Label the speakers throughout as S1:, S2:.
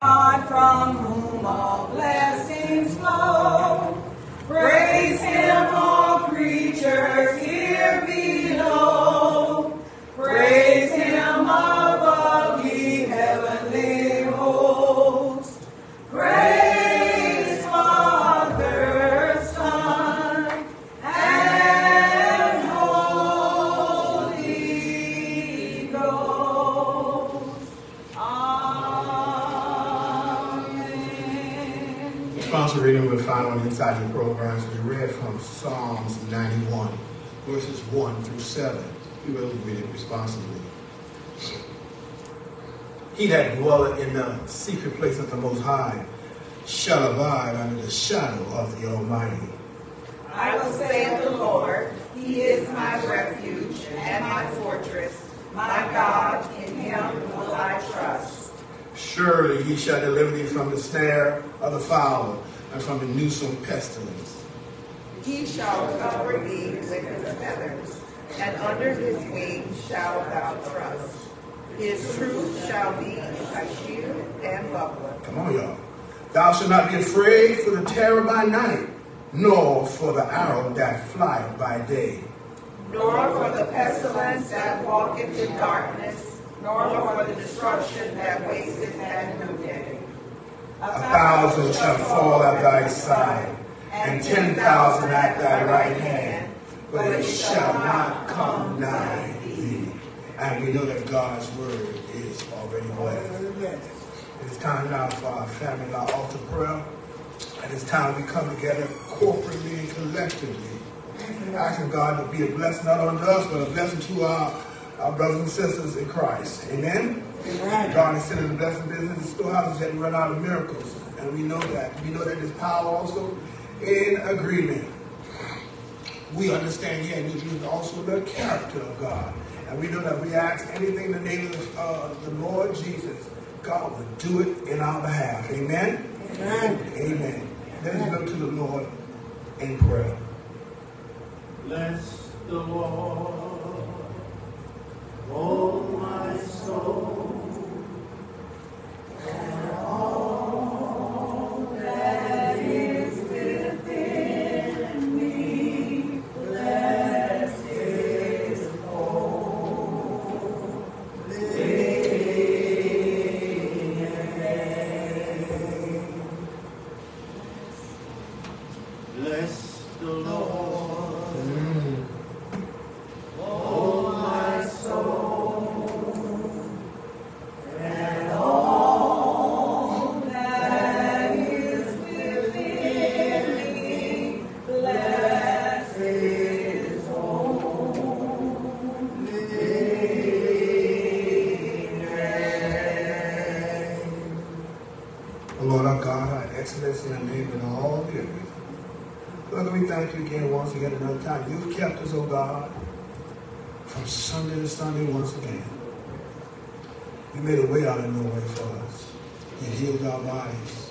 S1: God from whom all blessings
S2: Psalms 91, verses 1 through 7. We will read it responsibly. He that dwelleth in the secret place of the Most High shall abide under the shadow of the Almighty.
S1: I will say of the Lord, He is my refuge and my fortress, my God, in Him will I trust.
S2: Surely he shall deliver thee from the snare of the fowler and from the noosome pestilence.
S1: He shall cover thee with His feathers, and under His wings shalt thou trust. His truth shall be thy shield and buckler.
S2: Come on, y'all. Thou shalt not be afraid for the terror by night, nor for the arrow that flieth by day,
S1: nor for the pestilence that walketh in darkness, nor for the destruction that wasteth at noonday.
S2: A thousand shall fall at thy side, and ten thousand at thy right hand, but it shall not come nigh thee. And we know that God's word is already blessed. It is time now for our family, our altar prayer. And it's time we come together corporately and collectively, asking God to be a blessing not only to us, but a blessing to our, our brothers and sisters in Christ. Amen? God is in the blessing business. The storehouses yet run out of miracles. And we know that. We know that there's power also in agreement. We understand Yeah, here that is also the character of God. And we know that we ask anything in the name of uh, the Lord Jesus, God will do it in our behalf. Amen? Amen. Amen. Let us go to the Lord in prayer.
S3: Bless the Lord, oh my soul, Lord
S2: our God, our excellence in your name in all the earth. Father, we thank you again once again another time. You've kept us, O God, from Sunday to Sunday once again. You made a way out of no way for us. You healed our bodies.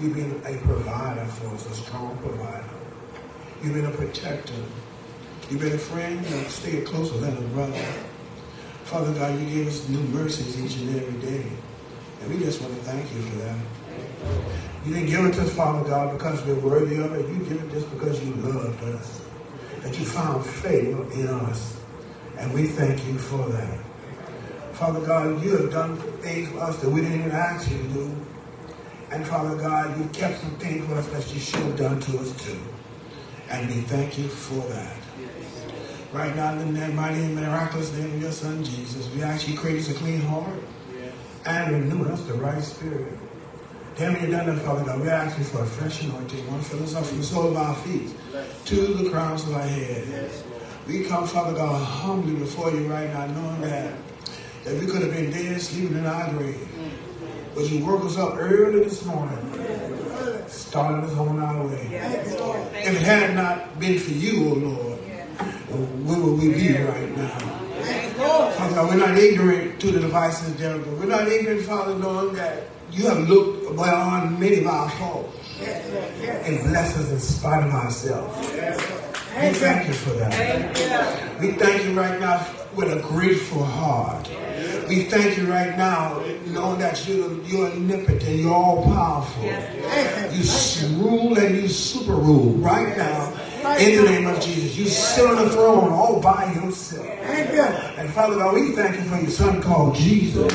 S2: You've been a provider for us, a strong provider. You've been a protector. You've been a friend that stayed closer than a brother. Father God, you gave us new mercies each and every day. And we just want to thank you for that. You didn't give it to us, Father God, because we're worthy of it. You give it just because you loved us. That you found favor in us. And we thank you for that. Father God, you have done things for us that we didn't even ask you to do. And Father God, you kept some things for us that you should have done to us too. And we thank you for that. Right now, in the mighty and miraculous name of your Son Jesus, we ask you create us a clean heart and renew us the right spirit. You're done Father God, we ask you for a fresh anointing. One fill us up from the sole of our feet to the crowns of our head. We come, Father God, humbly before you right now, knowing that, that we could have been dead, sleeping in our grave. But you woke us up early this morning, started us on our way. If it had not been for you, O Lord, where would we be right now? Father God, we're not ignorant to the devices Jericho. We're not ignorant, Father, knowing that you have looked beyond many of our faults and blessed us in spite of ourselves. We thank you for that. We thank you right now with a grateful heart. We thank you right now, knowing that you're, you're omnipotent, you're all powerful. You rule and you super rule right now. In the name of Jesus, you sit on the throne all by yourself. And Father God, we thank you for your son called Jesus,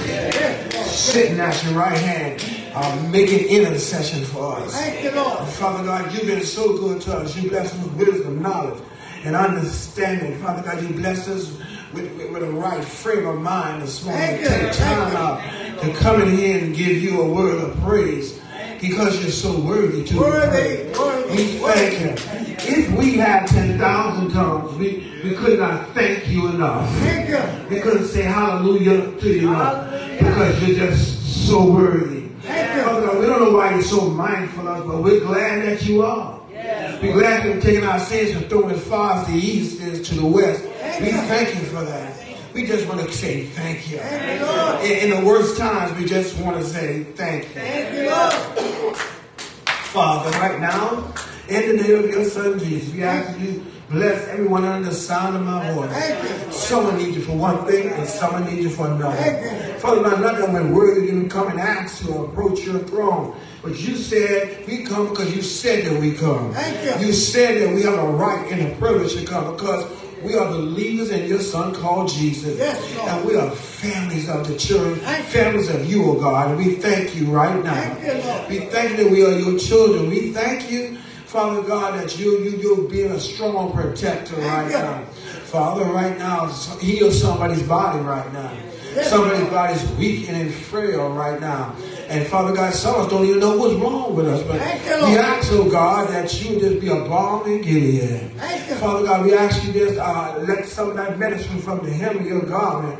S2: sitting at your right hand, uh, making intercession for us.
S3: Thank you, Lord.
S2: And Father God, you've been so good to us. You bless us with wisdom, knowledge, and understanding. Father God, you bless us with, with, with a right frame of mind this morning
S3: Thank
S2: to
S3: you.
S2: take time out to come in here and give you a word of praise because you're so worthy to
S3: Worthy,
S2: be
S3: worthy,
S2: We thank you. If we had 10,000 tongues, we, we could not thank you enough.
S3: Thank you.
S2: We couldn't say hallelujah to you enough because you're just so worthy.
S3: Thank you.
S2: Father God, we don't know why you're so mindful of us, but we're glad that you are. We're glad you're taking our sins and throwing as far as the east is to the west. We thank you for that. We just want to say thank you.
S3: Thank you.
S2: In, in the worst times, we just want to say thank you.
S3: Thank you, Lord.
S2: Father, right now, in the name of your son Jesus, we ask you bless everyone under the sound of my voice. Someone needs you for one thing and someone needs you for another. Father, not that we're worthy to come and ask you or approach your throne. But you said we come because you said that we come.
S3: Thank you.
S2: You said that we have a right and a privilege to come because we are believers in your son called Jesus.
S3: Yes,
S2: and we are families of the children, families of you, oh God. And we thank you right now.
S3: Thank you.
S2: We thank you that we are your children. We thank you, Father God, that you, you, you're being a strong protector right now. Father, right now, heal somebody's body right now. Somebody's body's weak and frail right now. And Father God, some of us don't even know what's wrong with us. But we ask, oh God, that you just be a balm in Gilead. Father God, we ask you just uh, let some of that medicine from the hem of your garment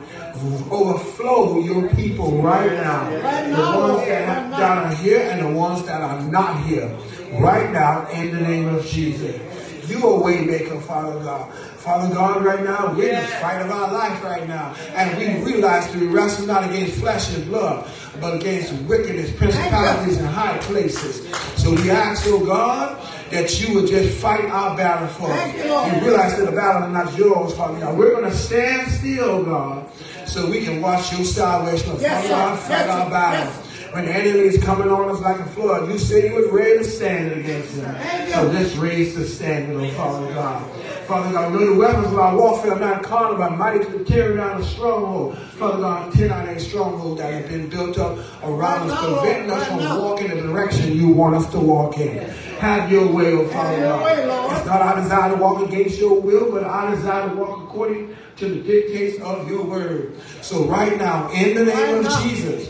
S2: overflow your people right now. The ones that, have,
S3: Right
S2: that are here and the ones that are not here. Right now, in the name of Jesus. You are way maker, Father God. Father God, right now, we're in the fight of our life right now. And we realize that we wrestle not against flesh and blood, but against wickedness, principalities, and high places. So we ask, oh God, that you would just fight our battle for us.
S3: You,
S2: We realize that the battle is not yours, Father God. We're going to stand still, God, so we can watch your salvation.
S3: Yes,
S2: Father. God, fight
S3: Yes,
S2: our
S3: sir.
S2: battles.
S3: Yes.
S2: When the enemy is coming on us like a flood, you say you was ready to stand against him. So let's raise the standard, oh Father God. Father God, know the weapons of our warfare are not carnal, but mighty to tear down a stronghold. Father God, tear down a stronghold that has been built up around us, preventing us from walking in the direction you want us to walk in. Have your way, oh Father God. It's not our desire to walk against your will, but our desire to walk according to the dictates of your word. So right now, in the name of. Jesus,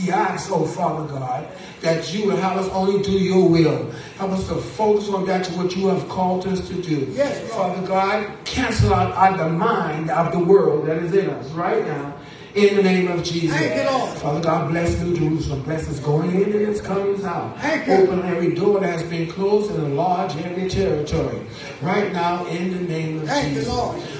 S2: we ask, oh Father God, that you would have us only do your will. Help us to focus on that to what you have called us to do.
S3: Yes.
S2: Father God, cancel out, out the mind of the world that is in us right now. In the name of Jesus.
S3: Thank you, Lord.
S2: Father God, bless New Jerusalem. Bless us going in and us coming out.
S3: Thank you.
S2: Open every door that has been closed and enlarge every territory. Right now, in the name of
S3: Thank you,
S2: Jesus.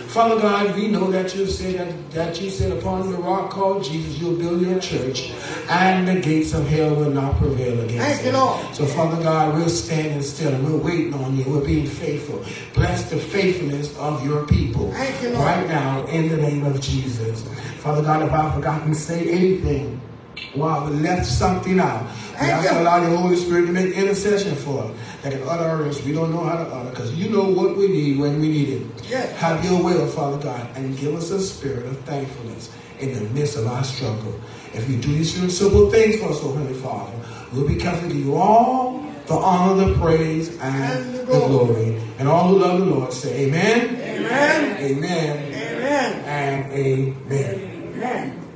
S2: Father God, we know that you said that, that you said upon the rock called Jesus, you'll build your church, and the gates of hell will not prevail against
S3: Thank you. Lord.
S2: So, Father God, we're standing still and we're waiting on you. We're being faithful. Bless the faithfulness of your people
S3: you,
S2: right now in the name of Jesus. Father God, if I've forgotten to say anything, while we left something out, we ask to allow the Holy Spirit to make intercession for us. That can utter utterance we don't know how to utter because you know what we need when we need it.
S3: Yes.
S2: Have your will, oh, Father God, and give us a spirit of thankfulness in the midst of our struggle. If you do these simple things for us, oh Heavenly Father, we'll be careful to give you all the honor, the praise, and,
S3: And the
S2: the
S3: glory.
S2: glory. And all who love the Lord say amen,
S3: Amen.
S2: amen,
S3: Amen.
S2: and amen.
S3: Amen.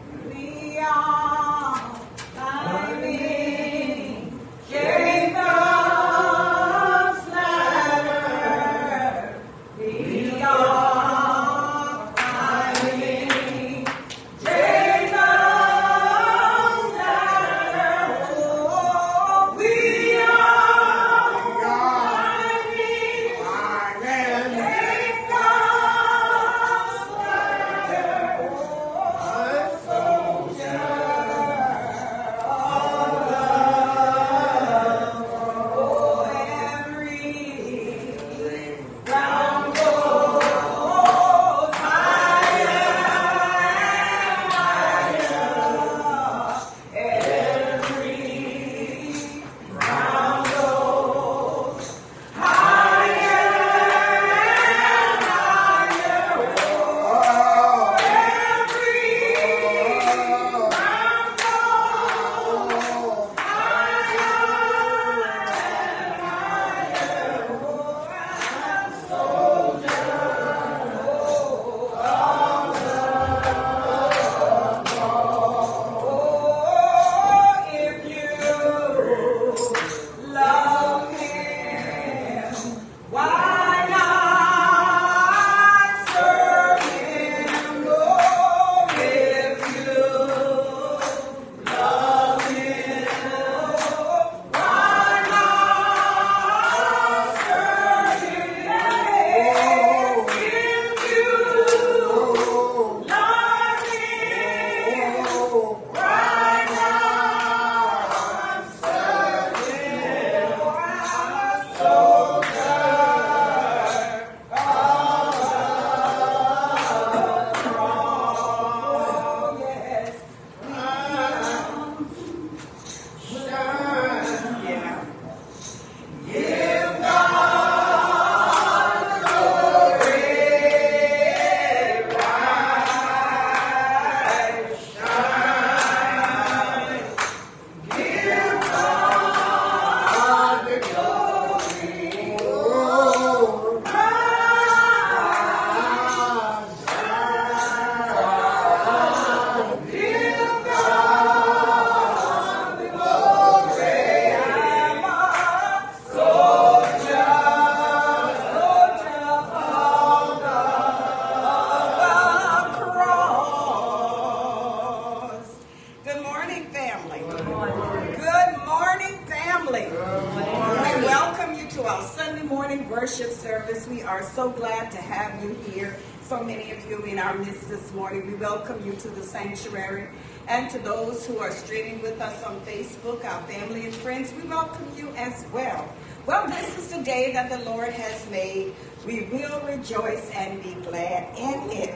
S4: Those who are streaming with us on Facebook, our family and friends, we welcome you as well. Well, this is the day that the Lord has made. We will rejoice and be glad in it.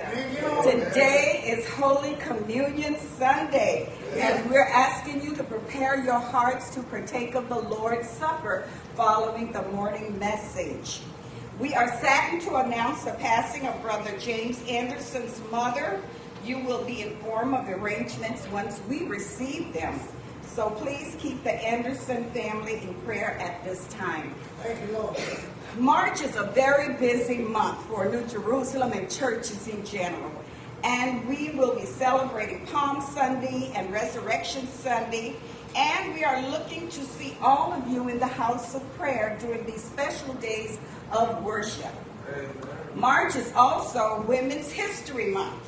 S4: Today is Holy Communion Sunday, and we're asking you to prepare your hearts to partake of the Lord's Supper following the morning message. We are saddened to announce the passing of Brother James Anderson's mother. You will be informed of arrangements once we receive them. So please keep the Anderson family in prayer at this time.
S3: Thank you, Lord.
S4: March is a very busy month for New Jerusalem and churches in general. And we will be celebrating Palm Sunday and Resurrection Sunday. And we are looking to see all of you in the house of prayer during these special days of worship. March is also Women's History Month.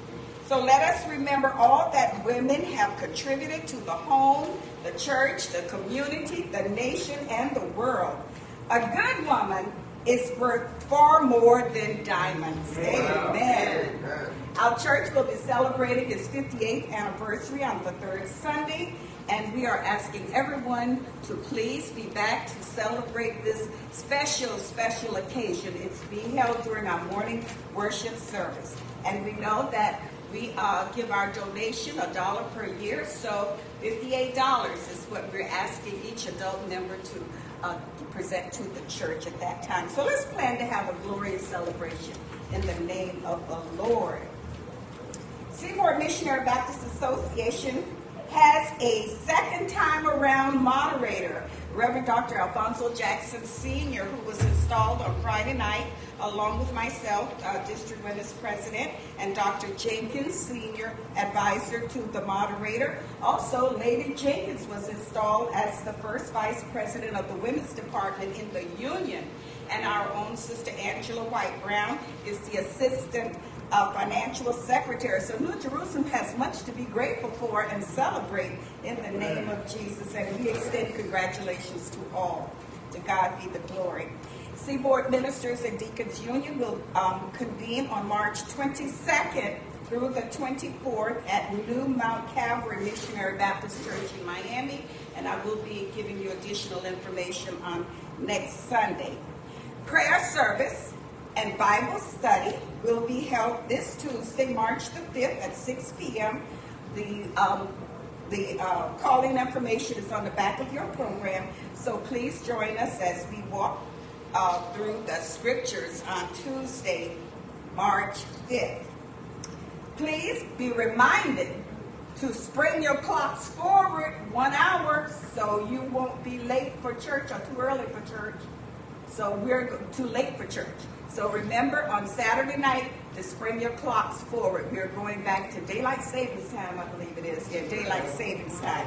S4: So let us remember all that women have contributed to the home, the church, the community, the nation, and the world. A good woman is worth far more than diamonds. Amen. Our church will be celebrating its 58th anniversary on the third Sunday, and we are asking everyone to please be back to celebrate this special, special occasion. It's being held during our morning worship service. And we know that we uh, give our donation a dollar per year, so $58 is what we're asking each adult member to uh, present to the church at that time. So let's plan to have a glorious celebration in the name of the Lord. Seaboard Missionary Baptist Association has a second time around moderator, Reverend Dr. Alfonso Jackson Sr., who was installed on Friday night along with myself, uh, District Women's President, and Dr. Jenkins, Senior Advisor to the moderator. Also, Lady Jenkins was installed as the first Vice President of the Women's Department in the Union. And our own Sister Angela White Brown is the Assistant uh, Financial Secretary. So New Jerusalem has much to be grateful for and celebrate in the name of Jesus. And we extend congratulations to all. To God be the glory. Seaboard Ministers and Deacons Union will um, convene on March 22nd through the 24th at New Mount Calvary Missionary Baptist Church in Miami, and I will be giving you additional information on next Sunday. Prayer service and Bible study will be held this Tuesday, March the 5th at 6 p.m. The um, the uh, calling information is on the back of your program, so please join us as we walk uh, through the scriptures on Tuesday, March 5th. Please be reminded to spring your clocks forward one hour so you won't be late for church or too early for church. So we're too late for church. So remember on Saturday night to spring your clocks forward. We're going back to daylight savings time, I believe it is. Yeah, daylight savings time.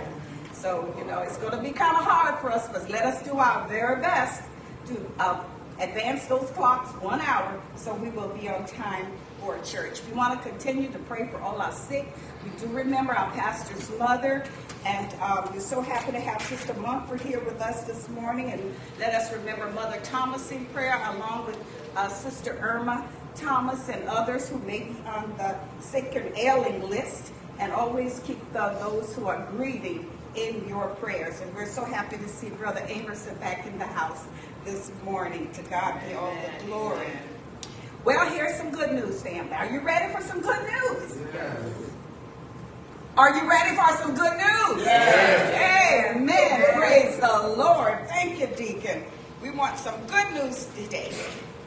S4: So, you know, it's going to be kind of hard for us, but let us do our very best to uh, advance those clocks one hour so we will be on time for church. We want to continue to pray for all our sick. We do remember our pastor's mother, and um, we're so happy to have Sister Mumford here with us this morning. And let us remember Mother Thomas in prayer, along with uh, Sister Irma Thomas and others who may be on the sick and ailing list. And always keep the, those who are grieving in your prayers. And we're so happy to see Brother Amerson back in the house this morning. To God be all the glory. Well, here's some good news, family. Are you ready for some good news? Are you ready for some good news? Yes. Amen. Praise the Lord. Thank you, Deacon. We want some good news today.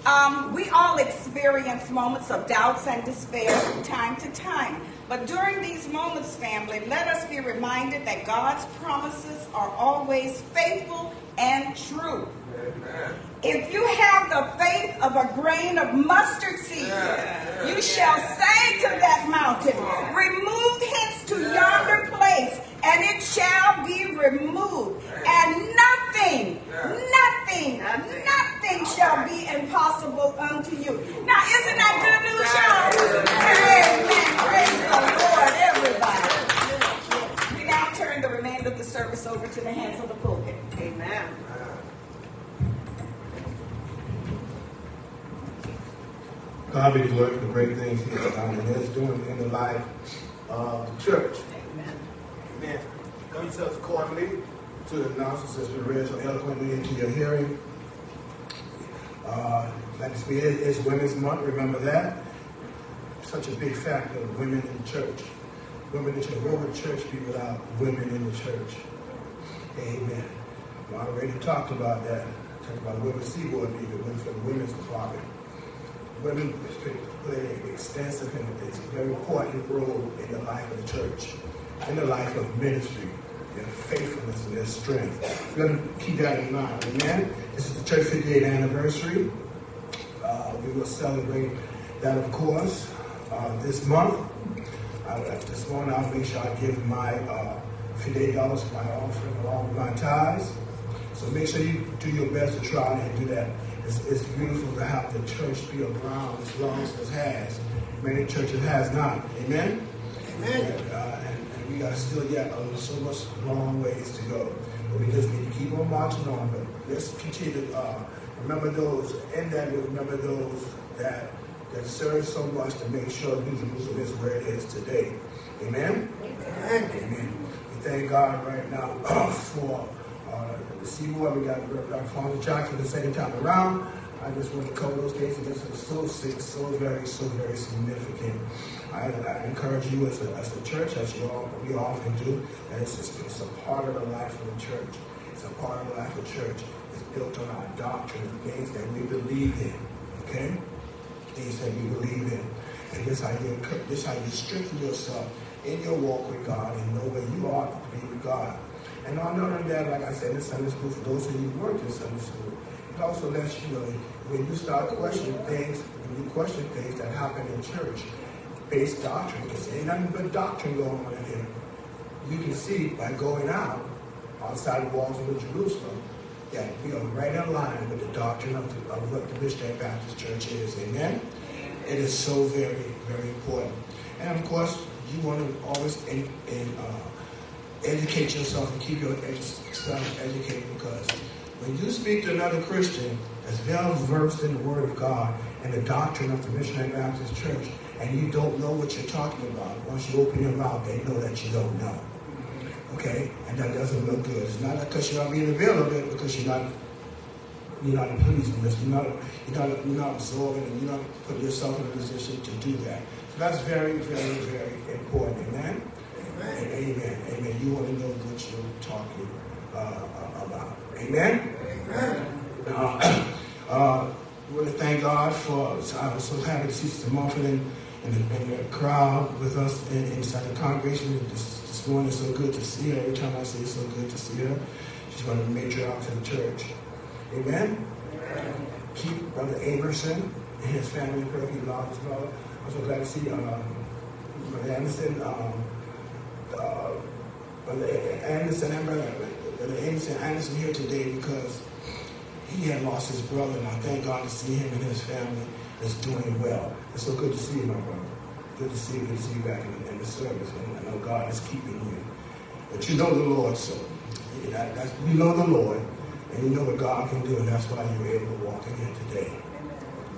S4: Um, we all experience moments of doubts and despair from time to time. But during these moments, family, let us be reminded that God's promises are always faithful and true. Amen. If you have the faith of a grain of mustard seed, yeah. you shall say to that mountain, Remove hence to yonder place, and it shall be removed. And nothing, nothing, nothing shall be impossible unto you. Now, isn't that good news, y'all? Amen. Praise the Lord, everybody. We now turn the remainder of the service over to the hands of the pulpit. Amen.
S2: God be glory for the great things He has done and is doing in the life of the church. Amen. Amen. Know yourselves accordingly to the announcements that's been read so eloquently into your hearing. Uh, next week is Women's Month. Remember that. Such a big factor of women in the church. Women in the church. What would church be without women in the church? Amen. Moderator talked about that. Talked about women's seaboard league, women for the women's department. Women play an extensive and very important role in the life of the church, in the life of ministry, their faithfulness and their strength. We're going to keep that in mind. Amen. This is the church 58th anniversary. Uh, we will celebrate that, of course, uh, this month. I, this morning, I'll make sure I give my uh, $58 for my offering along with my tithes. So make sure you do your best to try and do that. It's, it's beautiful to have the church be around as long as it has. Many churches has not. Amen?
S3: Amen.
S2: And, uh, and, we got still yet uh, so much long ways to go. But we just need to keep on marching on. But let's continue to uh, remember those, and that remember those that that serve so much to make sure New Jerusalem is where it is today. Amen?
S3: Amen.
S2: Amen. We thank God right now for uh, the Seaboard. We got Dr. Fonda Jackson the second time around. I just want to cover those cases. This is so sick, so very, so very significant. I, I encourage you as a, as a church, as you all, we often do, and it's, just, it's a part of the life of the church. It's a part of the life of the church. It's built on our doctrine, the things that we believe in. Okay? Things that we believe in. And this how you this how you strengthen yourself in your walk with God and know where you are to be with God. And on other than that, like I said in Sunday school, for those of you who worked in Sunday school, it also lets you know when you start questioning things, when you question things that happen in church, based doctrine, because there ain't nothing but doctrine going on in here. You can see by going out outside the walls of Jerusalem that we are right in line with the doctrine of, the, of what the Missionary Baptist Church is. Amen? It is so very, very important. And of course, you want to always in, in, uh, educate yourself and keep yourself educated because when you speak to another Christian as well versed in the Word of God and the doctrine of the Missionary Baptist Church, and you don't know what you're talking about, once you open your mouth, they know that you don't know. Okay? And that doesn't look good. It's not because you're not being available, because you're not you're not pleasing this. You're not you're not you're not absorbing and you're not putting yourself in a position to do that. So that's very, very, very important. Amen. Amen. Amen. Amen. You want to know what you're talking uh, about. Amen.
S3: Amen.
S2: uh, we want to thank God for. I was so happy to see Sister Mumford in, the, the crowd with us in, inside the congregation this, this morning. It's so good to see her. Every time I see, it's so good to see her. She's one of the matriarchs of the church. Amen. Amen. Keep Brother Amerson and his family in prayer. He lost his brother. I'm so glad to see um, Brother Anderson. Um, uh, Brother Anderson and Brother, Brother Anderson, Anderson here today because he had lost his brother, and I thank God to see him and his family is doing well. It's so good to see you, my brother. Good to see you. Good to see you back in, in the service. And I know God is keeping you. But you know the Lord, so yeah, that, you know the Lord, and you know what God can do, and that's why you're able to walk in here today.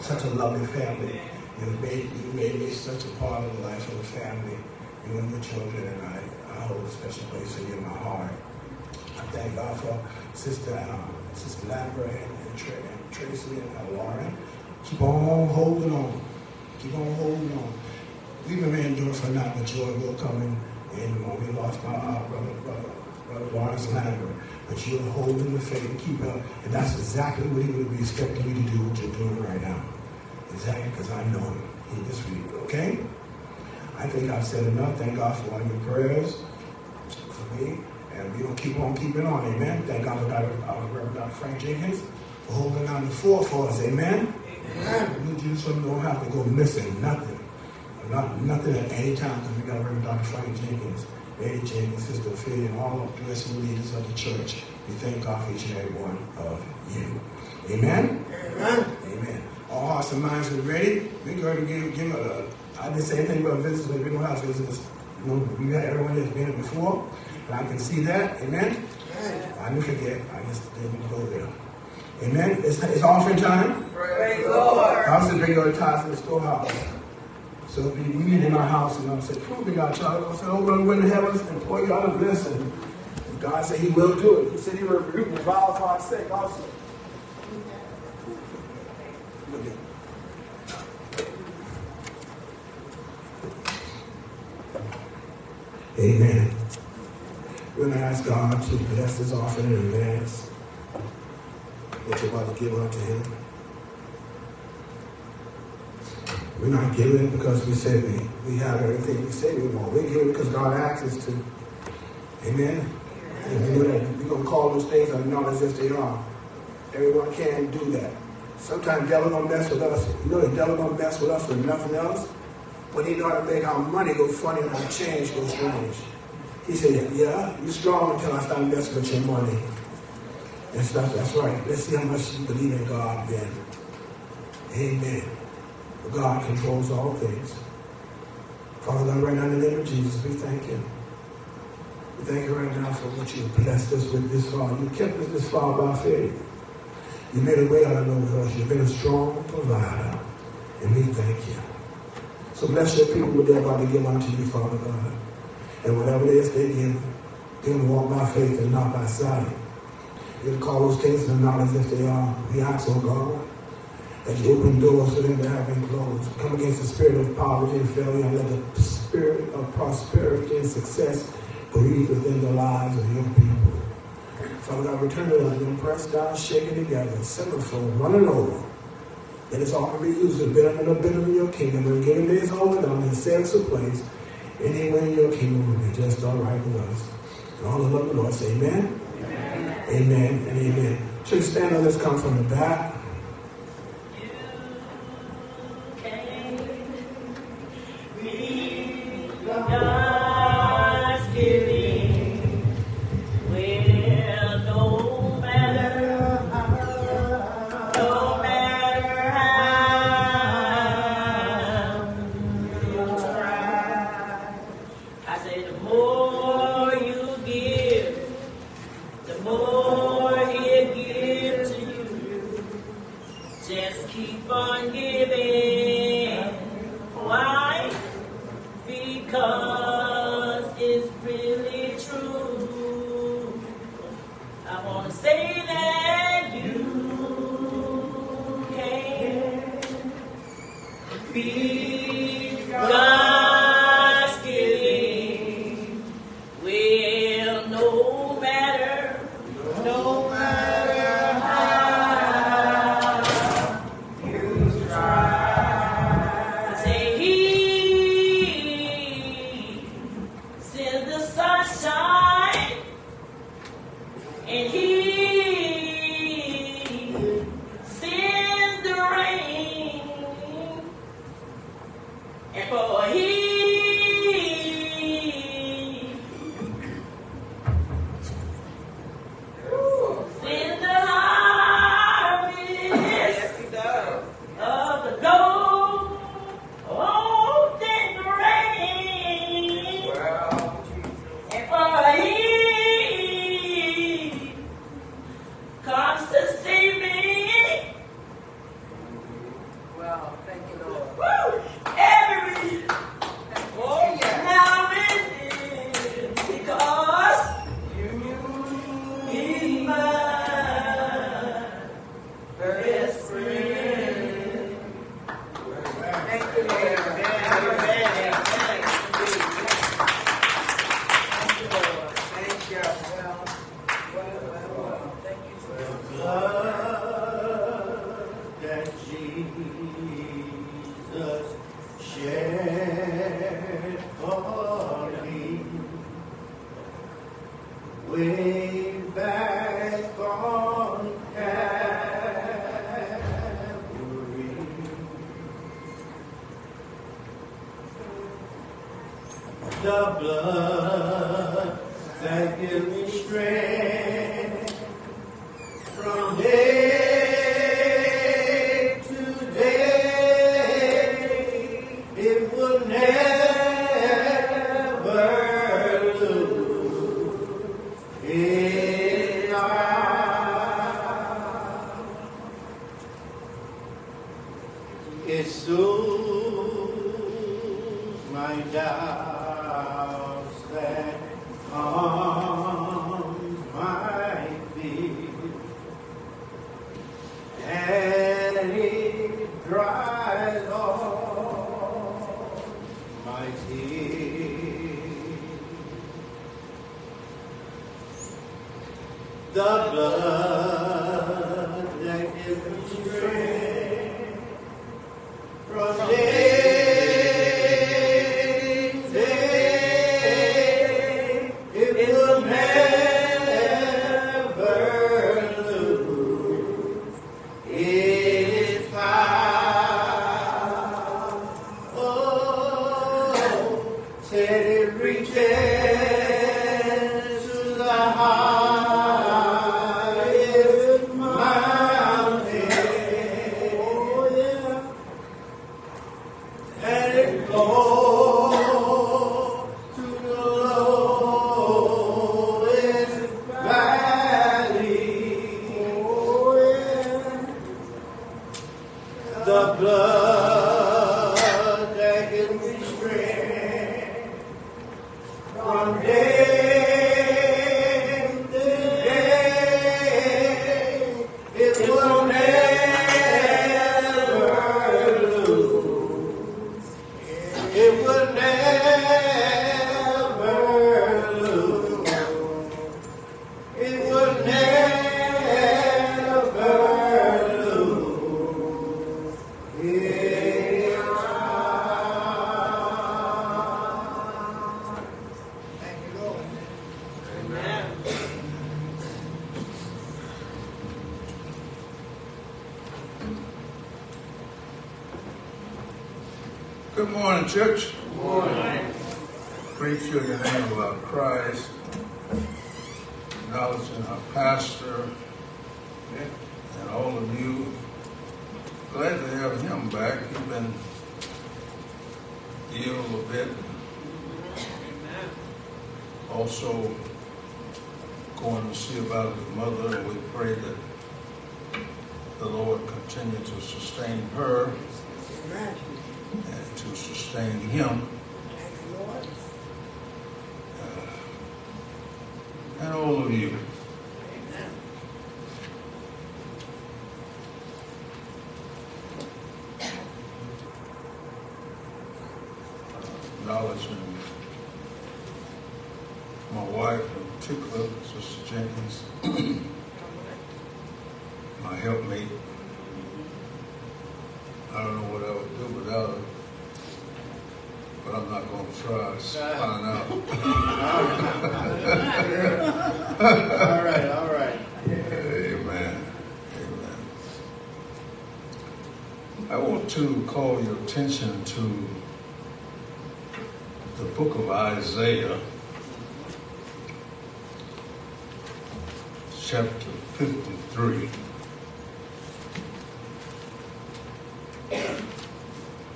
S2: Such a lovely family. You made, you made me such a part of the life of the family, you and your children, and I, I hold a special place in my heart. I thank God for Sister um, Sister Lambert and, and, Tra- and Tracy and Lauren. Keep on holding on. Keep on holding on. We've been endured for not, but joy will come in. And when we lost my uh, brother, brother, brother Lawrence Lambert, but you're holding the faith keep up. And that's exactly what he would be expecting you to do, what you're doing right now. Exactly, because I know him. He for you, okay? I think I've said enough. Thank God for all your prayers for me. And we're going to keep on keeping on. Amen. Thank God for Dr. Uh, Reverend Dr. Frank Jenkins for holding down the fort for us. Amen. Amen. New Jerusalem don't have to go missing nothing. Not, nothing at any time because we got Reverend Dr. Frank Jenkins, Lady Jenkins, Sister Ophelia, and all the rest of the leaders of the church. We thank God for each and every one of you. Amen.
S3: Amen.
S2: Amen. All hearts and minds are ready. We're going to give, give a, I didn't say anything about visitors, but we don't have visitors. You know, we got everyone that's been here before. I can see that. Amen. I didn't forget. I just didn't go there.
S5: Amen. It's, it's offering time.
S3: Praise the Lord.
S5: I said, bring your tithes in the storehouse. So we meet in my house, and I said, prove me, God, child. I said, oh, run in the heavens and pour you out a blessing. And God said he will do it. He said he will rebuke the vile for our sake also. It. Amen. We're going to ask God to bless this offering in advance. That you're about to give unto him. We're not giving because we say we, we have everything we say we want. We're giving because God asks us to. Amen. And we know that we're going to call those things are not as if they are. Everyone can do that. Sometimes devil don't mess with us. You know the devil don't mess with us with nothing else. But he know how to make our money go funny and our change go strange. He said, yeah, you're strong until I start messing with your money. And stuff, that's right. Let's see how much you believe in God then. Amen. God controls all things. Father God, right now in the name of Jesus, we thank you. We thank you right now for what you blessed us with this far. You kept us this far by faith. You made a way out of no way. You've been a strong provider. And we thank you. So bless your people with their to give unto you, Father God. And whatever it is they going to walk by faith and not by sight. Going to call those things and not as if they are. We ask, oh God, you open doors for them to have been closed. Come against the spirit of poverty and failure and let the spirit of prosperity and success breathe within the lives of your people. Father God, return to them, pressed down, shaken together, centerfold, running over. And it's all to be used to build and build in your kingdom. And giving days over done and set us a place. Anywhere in your kingdom will be just all right with us. And all the love of the Lord say amen. Amen, amen and amen. Church, stand up. Let's come from the back.
S3: Thank
S6: morning, church.
S3: Good morning.
S6: Preach you in the name of our Christ. Acknowledging our pastor and all of you. Glad to have him back. He's been ill a bit. Also going to see about his mother, and we pray that the Lord continue to sustain her to sustain him. Uh, and all of you. Acknowledging my wife in particular, Sister Jenkins, my helpmate. I don't know what I would do without her, but I'm not going to try to find out.
S3: All right, all right.
S6: Amen. Amen. I want to call your attention to the book of Isaiah, chapter 53.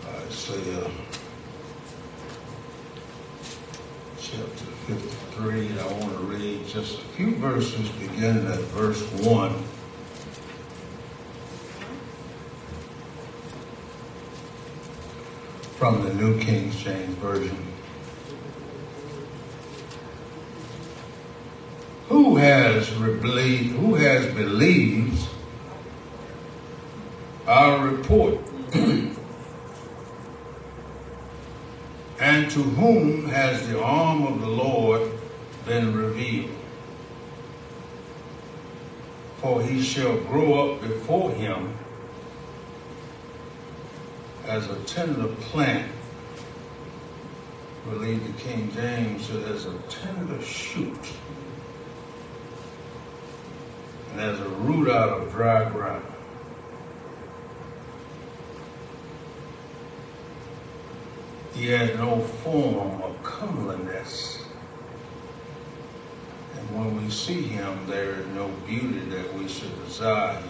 S6: Isaiah chapter 53. I want to read just a few verses, beginning at verse 1. From the New King James Version. Who has believed, who has believed our report? And to whom has the arm of the Lord been revealed? For he shall grow up before him tender plant. Believe the King James said as a tender shoot. And as a root out of dry ground. He has no form of comeliness. And when we see him, there is no beauty that we should desire.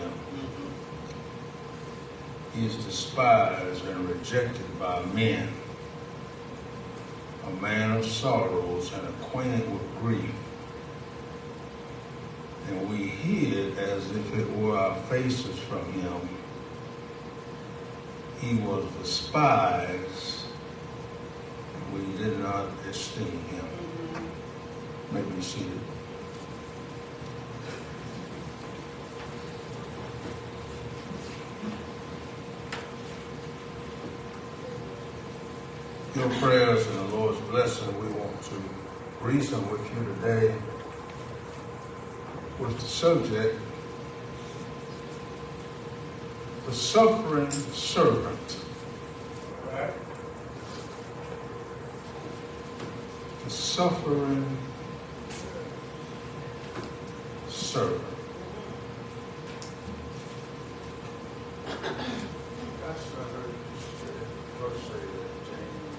S6: Is despised and rejected by men, a man of sorrows and acquainted with grief. And we hid as if it were our faces from him. he was despised, and we did not esteem him. May be seated. Your prayers and the Lord's blessing, we want to reason with you today with the subject the suffering servant. The suffering servant. That's what I heard you say, first say that James,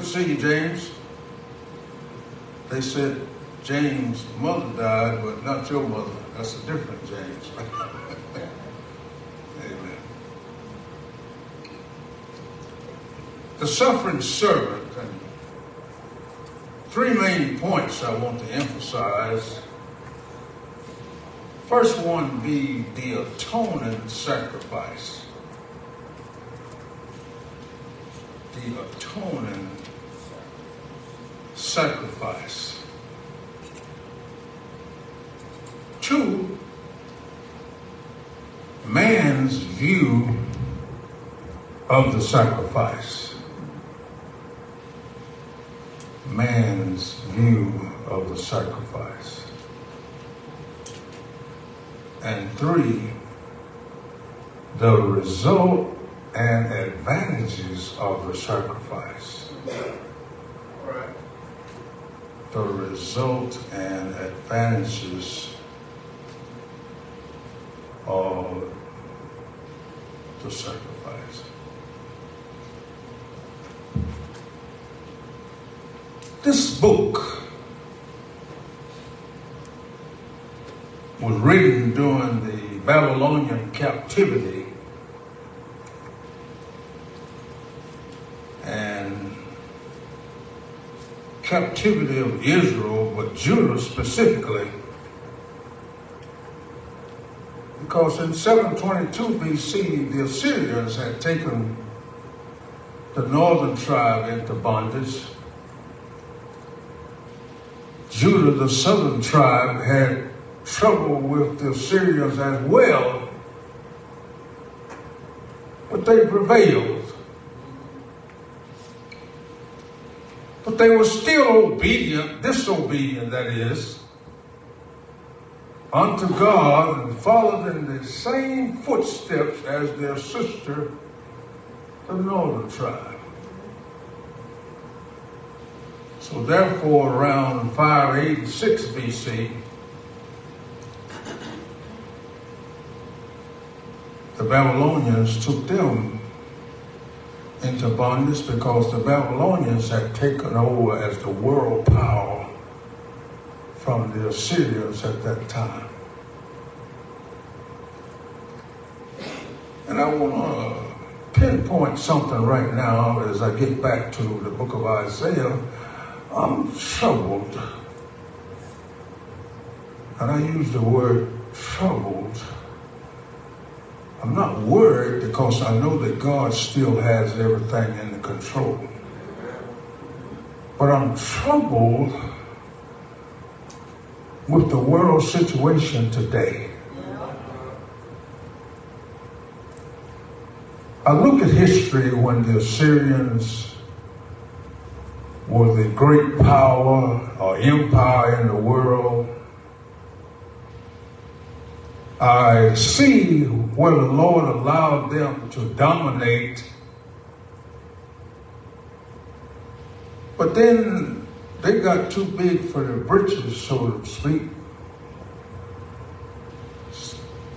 S6: To see you, James. They said James' mother died, but not your mother. That's a different James. Amen. The suffering servant. Three main points I want to emphasize. First one be the atoning sacrifice. The atoning sacrifice. Two, man's view of the sacrifice. Man's view of the sacrifice. And three, the result and advantages of the sacrifice. The result and advantages of the sacrifice. This book was written during the Babylonian captivity and captivity of Israel, but Judah specifically, because in 722 BC, the Assyrians had taken the northern tribe into bondage. Judah, the southern tribe, had trouble with the Assyrians as well, but they prevailed. But they were still obedient, disobedient, that is, unto God and followed in the same footsteps as their sister, the northern tribe. So therefore, around 586 BC, the Babylonians took them into bondage because the Babylonians had taken over as the world power from the Assyrians at that time. And I want to pinpoint something right now as I get back to the book of Isaiah. I'm troubled. And I use the word troubled. I'm not worried because I know that God still has everything in the control. But I'm troubled with the world situation today. I look at history when the Assyrians were the great power or empire in the world. I see where the Lord allowed them to dominate. But then they got too big for their britches, so to speak.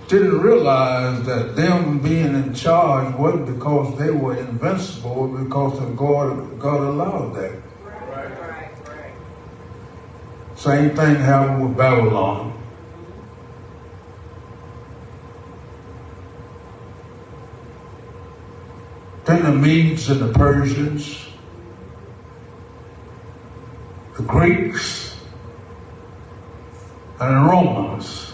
S6: Didn't realize that them being in charge wasn't because they were invincible, because of God, God allowed that.
S1: Right, right, right.
S6: Same thing happened with Babylon. Then the Medes and the Persians, the Greeks, and the Romans.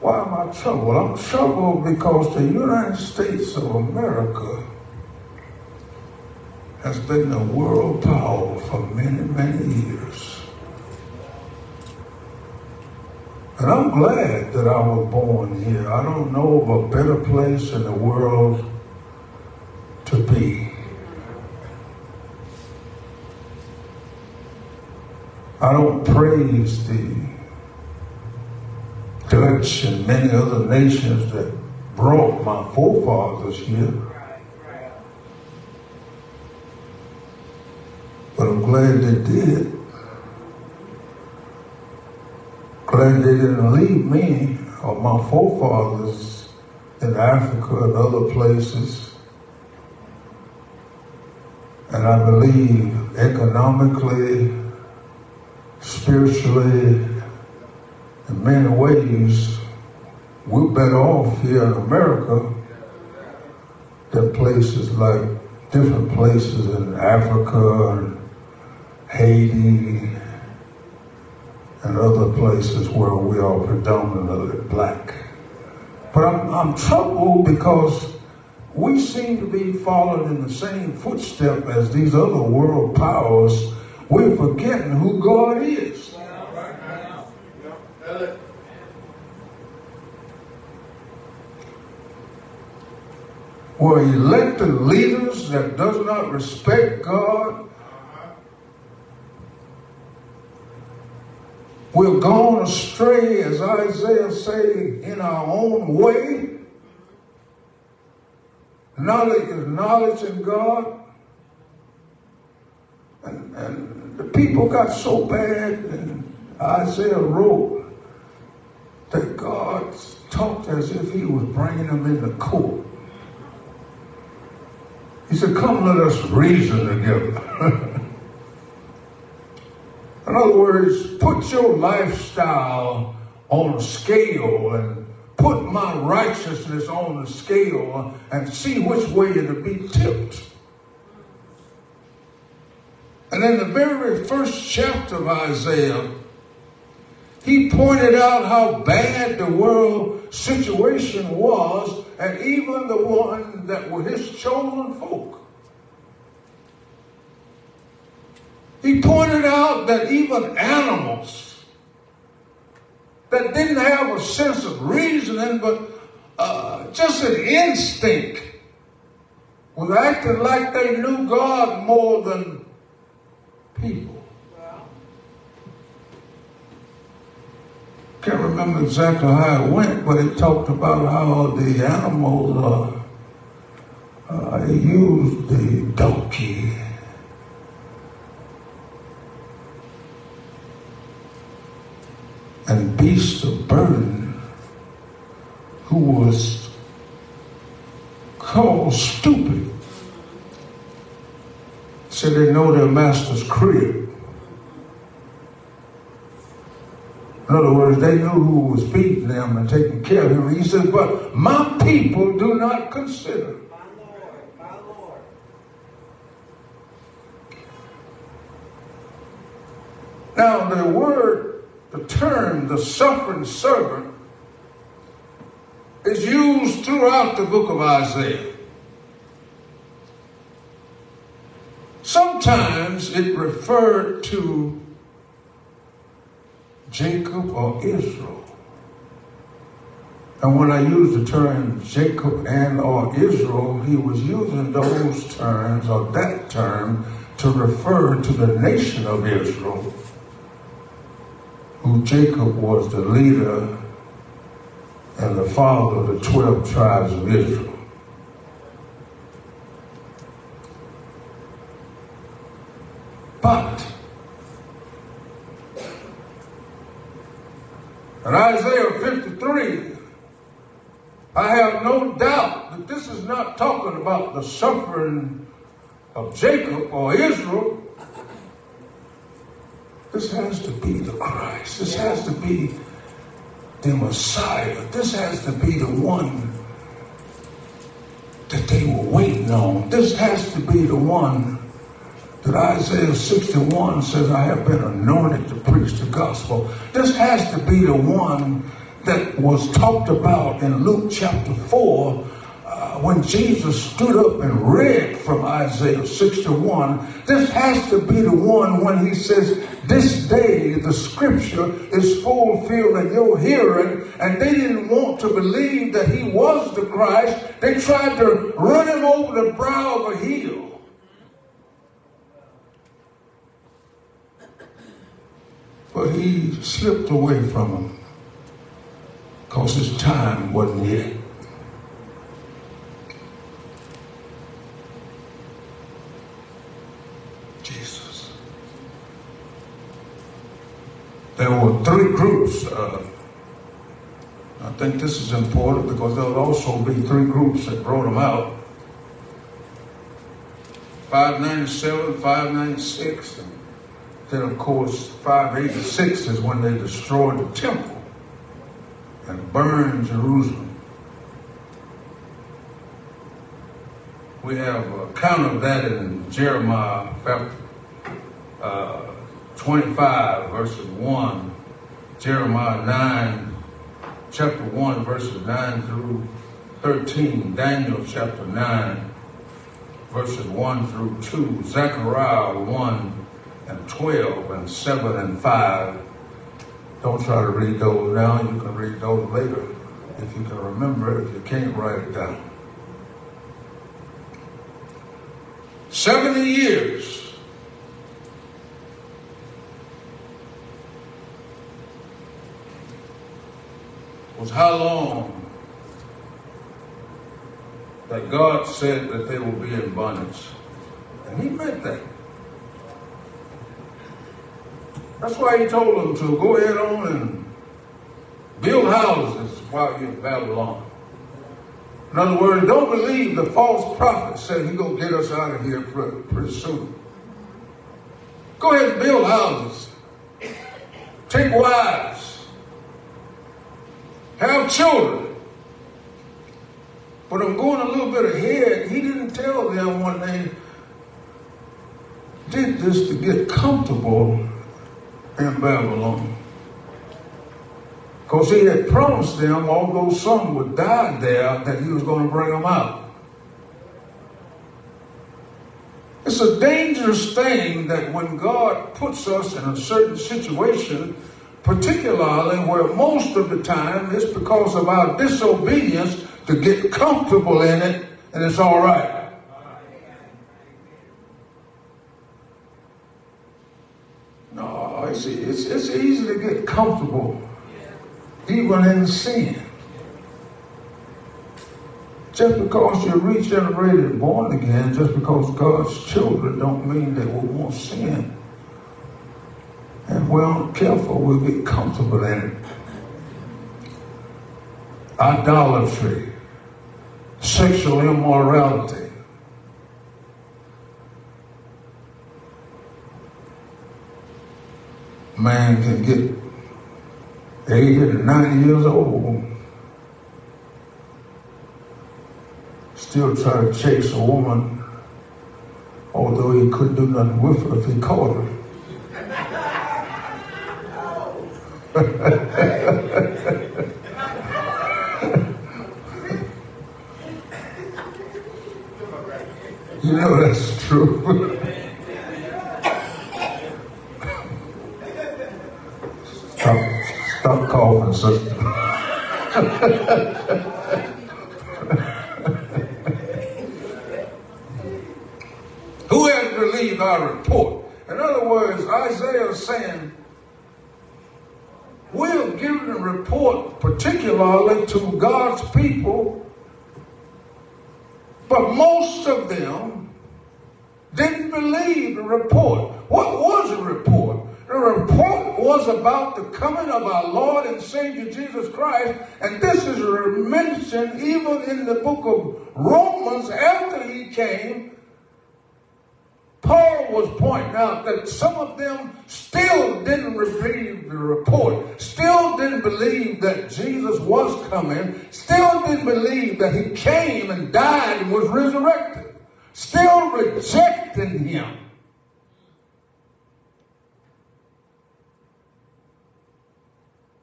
S6: Why am I troubled? I'm troubled because the United States of America has been the world power for many, many years. And I'm glad that I was born here. I don't know of a better place in the world to be. I don't praise the Dutch and many other nations that brought my forefathers here. But I'm glad they did. Glad they didn't leave me or my forefathers in Africa and other places. And I believe economically, spiritually, in many ways, we're better off here in America than places like different places in Africa and Haiti and other places where we are predominantly black. But I'm, I'm troubled because we seem to be following in the same footstep as these other world powers. We're forgetting who God is. We're elected leaders that does not respect God. We're gone astray, as Isaiah said, in our own way. Knowledge is knowledge in God. And, and the people got so bad, and Isaiah wrote that God talked as if he was bringing them into court. He said, Come, let us reason together. In other words, put your lifestyle on a scale and put my righteousness on the scale and see which way it'll be tipped. And in the very first chapter of Isaiah, he pointed out how bad the world situation was, and even the one that were his chosen folk. He pointed out that even animals that didn't have a sense of reasoning, but uh, just an instinct, was acting like they knew God more than people. Can't remember exactly how it went, but it talked about how the animals uh, uh, used the donkey and beast of burden who was called stupid. Said they know their master's crib. In other words, they knew who was feeding them and taking care of them. He said, but my people do not consider.
S1: My Lord, my Lord.
S6: Now, the word, the term, the suffering servant, is used throughout the book of Isaiah. Sometimes it referred to Jacob or Israel. And when I use the term Jacob and or Israel, he was using those terms or that term to refer to the nation of Israel, who Jacob was the leader and the father of the 12 tribes of Israel. But in Isaiah 53, I have no doubt that this is not talking about the suffering of Jacob or Israel. This has to be the Christ. This has to be the Messiah. This has to be the one that they were waiting on. This has to be the one that Isaiah 61 says, I have been anointed to preach the gospel. This has to be the one that was talked about in Luke chapter 4 uh, when Jesus stood up and read from Isaiah 61. This has to be the one when he says, This day the scripture is fulfilled in your hearing. And they didn't want to believe that he was the Christ. They tried to run him over the brow of a hill. But he slipped away from them because his time wasn't yet. Jesus. There were three groups. Uh, I think this is important because there'll also be three groups that brought them out. 597, 596, and then, of course, 586 is when they destroyed the temple and burned Jerusalem. We have a account of that in Jeremiah chapter uh, 25, verses 1, Jeremiah 9, chapter 1, verses 9 through 13, Daniel chapter 9, verses 1 through 2, Zechariah 1 and 12, and 7 and 5. Don't try to read those now. You can read those later if you can remember if you can't write it down. 70 years. Was how long that God said that they will be in bondage. And he meant that. That's why he told them to go ahead on and build houses while you're in Babylon. In other words, don't believe the false prophet said he's going to get us out of here pretty, pretty soon. Go ahead and build houses. Take wives. Have children. But I'm going a little bit ahead. He didn't tell them when they did this to get comfortable in Babylon. Because he had promised them, although some would die there, that he was going to bring them out. It's a dangerous thing that when God puts us in a certain situation, particularly where most of the time it's because of our disobedience to get comfortable in it and it's all right. No, it's, it's, it's easy to get comfortable even in sin. Just because you're regenerated, born again, just because God's children don't mean they will want sin. And we're careful, we'll get comfortable in it. Idolatry, sexual immorality. Man can get 80 to 90 years old, still try to chase a woman, although he couldn't do nothing with her if he caught her. You know that's true. stop, stop coughing, sister. Who has believed our report? In other words, Isaiah is saying, report particularly to God's people, but most of them didn't believe the report. What was the report? The report was about the coming of our Lord and Savior Jesus Christ, and this is mentioned even in the book of Romans after he came Paul was pointing out that some of them still didn't receive the report, still didn't believe that Jesus was coming, still didn't believe that he came and died and was resurrected, still rejecting him.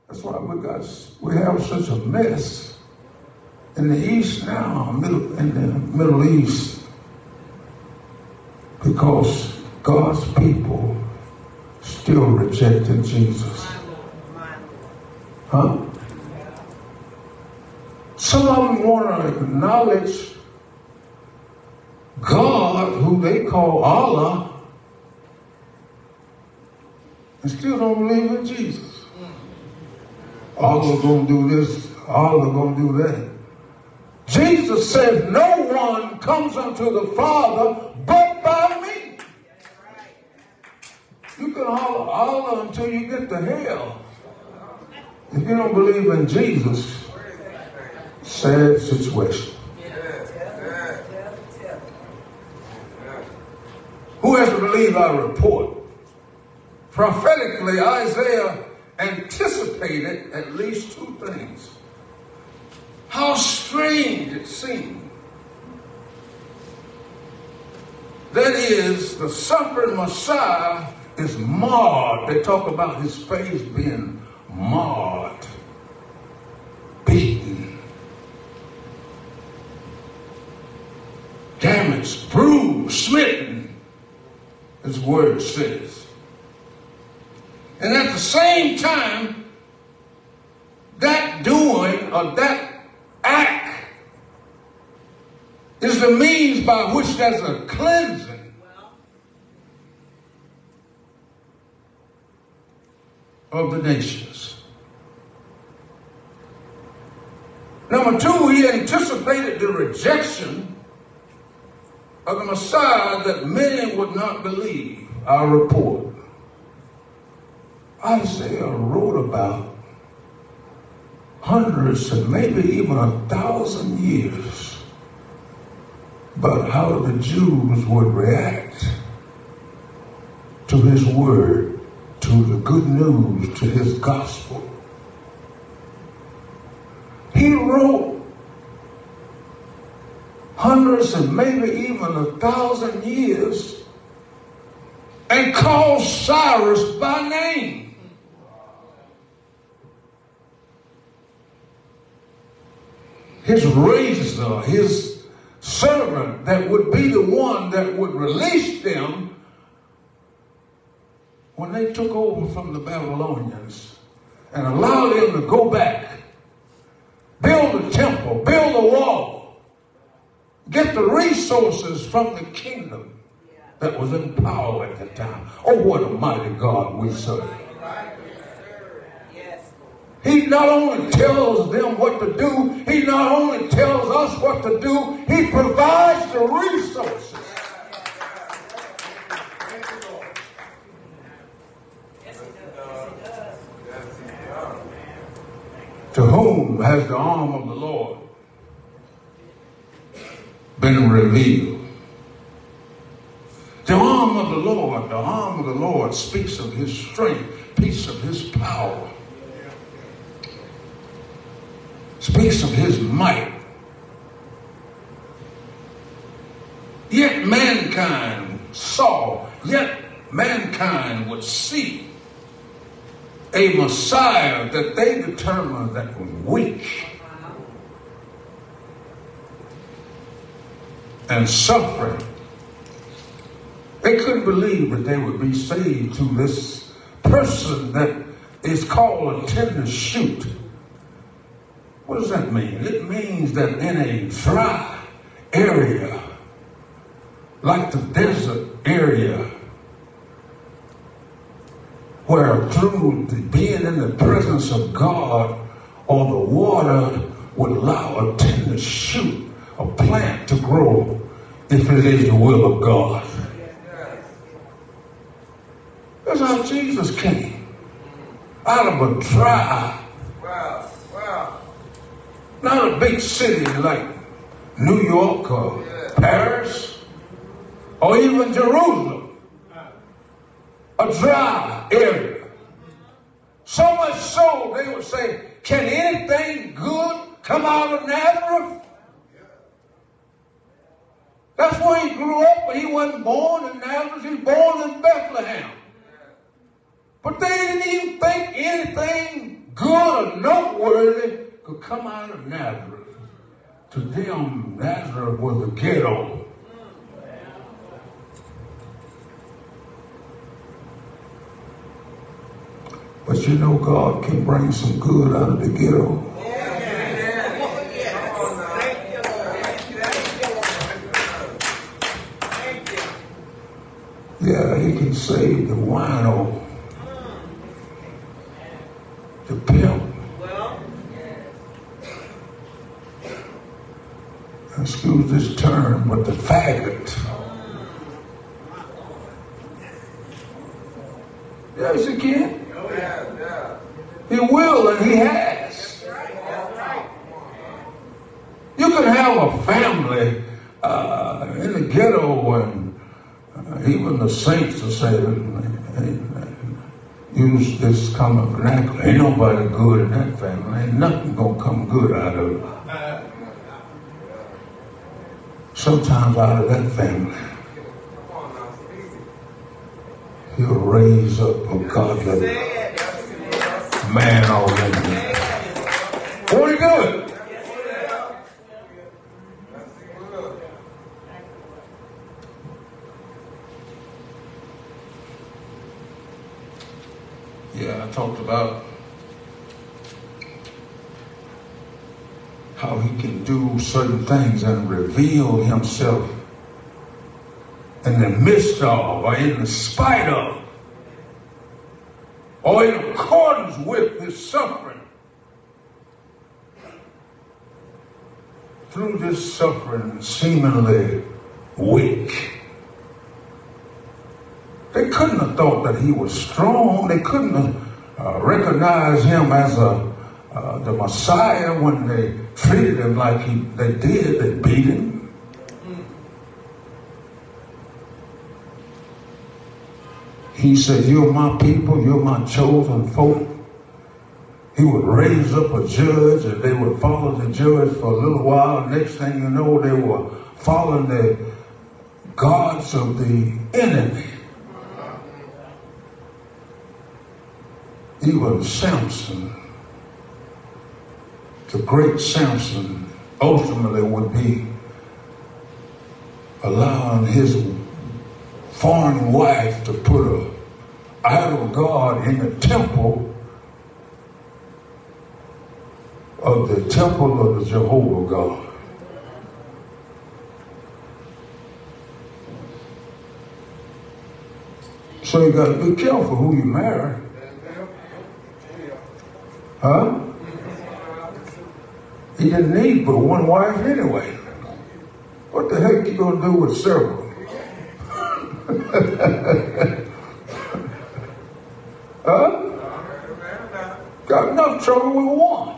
S6: That's why we got we have such a mess in the East now, in the Middle East, because God's people still rejected Jesus. Huh? Some of them want to acknowledge God, who they call Allah, and still don't believe in Jesus. Allah gonna do this, Allah gonna do that. Jesus says, No one comes unto the Father but by me. You can holler Allah until you get to hell. If you don't believe in Jesus, sad situation. Who has to believe our report? Prophetically, Isaiah anticipated at least two things. How strange it seemed. That is, the suffering Messiah is marred. They talk about his face being marred, beaten, damaged, bruised, smitten, his word says. And at the same time, that doing or that act is the means by which there's a cleansing. Of the nations. Number two, he anticipated the rejection of the Messiah that many would not believe our report. Isaiah wrote about hundreds and maybe even a thousand years about how the Jews would react to his word, to the good news, to his gospel. He wrote hundreds and maybe even a thousand years and called Cyrus by name. his razor, his servant that would be the one that would release them when they took over from the Babylonians and allowed them to go back, build a temple, build a wall, get the resources from the kingdom that was in power at the time. Oh, what a mighty God we serve. He not only tells them what to do, he not only tells us what to do, he provides the resources. To whom has the arm of the Lord been revealed? The arm of the Lord, the arm of the Lord speaks of his strength, speaks of his power speaks of his might. Yet mankind saw, yet mankind would see a Messiah that they determined that was weak and suffering. They couldn't believe that they would be saved to this person that is called a tender shoot what does that mean? It means that in a dry area, like the desert area, where through being in the presence of God or the water would allow a tender shoot, a plant to grow if it is the will of God. That's how Jesus came. Out of a dry not a big city like New York or Paris, or even Jerusalem, a dry area. So much so they would say, Can anything good come out of Nazareth? That's where he grew up, but he wasn't born in Nazareth. He was born in Bethlehem. But they didn't even think anything good or noteworthy could come out of Nazareth. To them, Nazareth was a ghetto. But you know, God can bring some good out of the ghetto. Yeah, he can save the wino, the pimp. Excuse this term, but the faggot. Yes, can. He will and he has. You can have a family uh, in the ghetto and uh, even the saints will say, hey, use this common vernacular. Ain't nobody good in that family. Ain't nothing gonna come good out of it. Sometimes out of that family, he'll raise up a godly man already. Do it? Yeah, I talked about how he can do certain things and reveal himself in the midst of or in spite of or in accordance with his suffering. Through this suffering, seemingly weak. They couldn't have thought that he was strong. They couldn't have uh, recognized him as a uh, the Messiah when they treated him like he they did. They beat him. He said, You're my people, you're my chosen folk. He would raise up a judge and they would follow the judge for a little while. Next thing you know, they were following the gods of the enemy. Even Samson, the great Samson, ultimately would be allowing his foreign wife to put a idol god in the temple of the temple of the Jehovah God. So you got to be careful who you marry. Huh? He didn't need but one wife anyway. What the heck you gonna do with several? huh? Got enough trouble with one.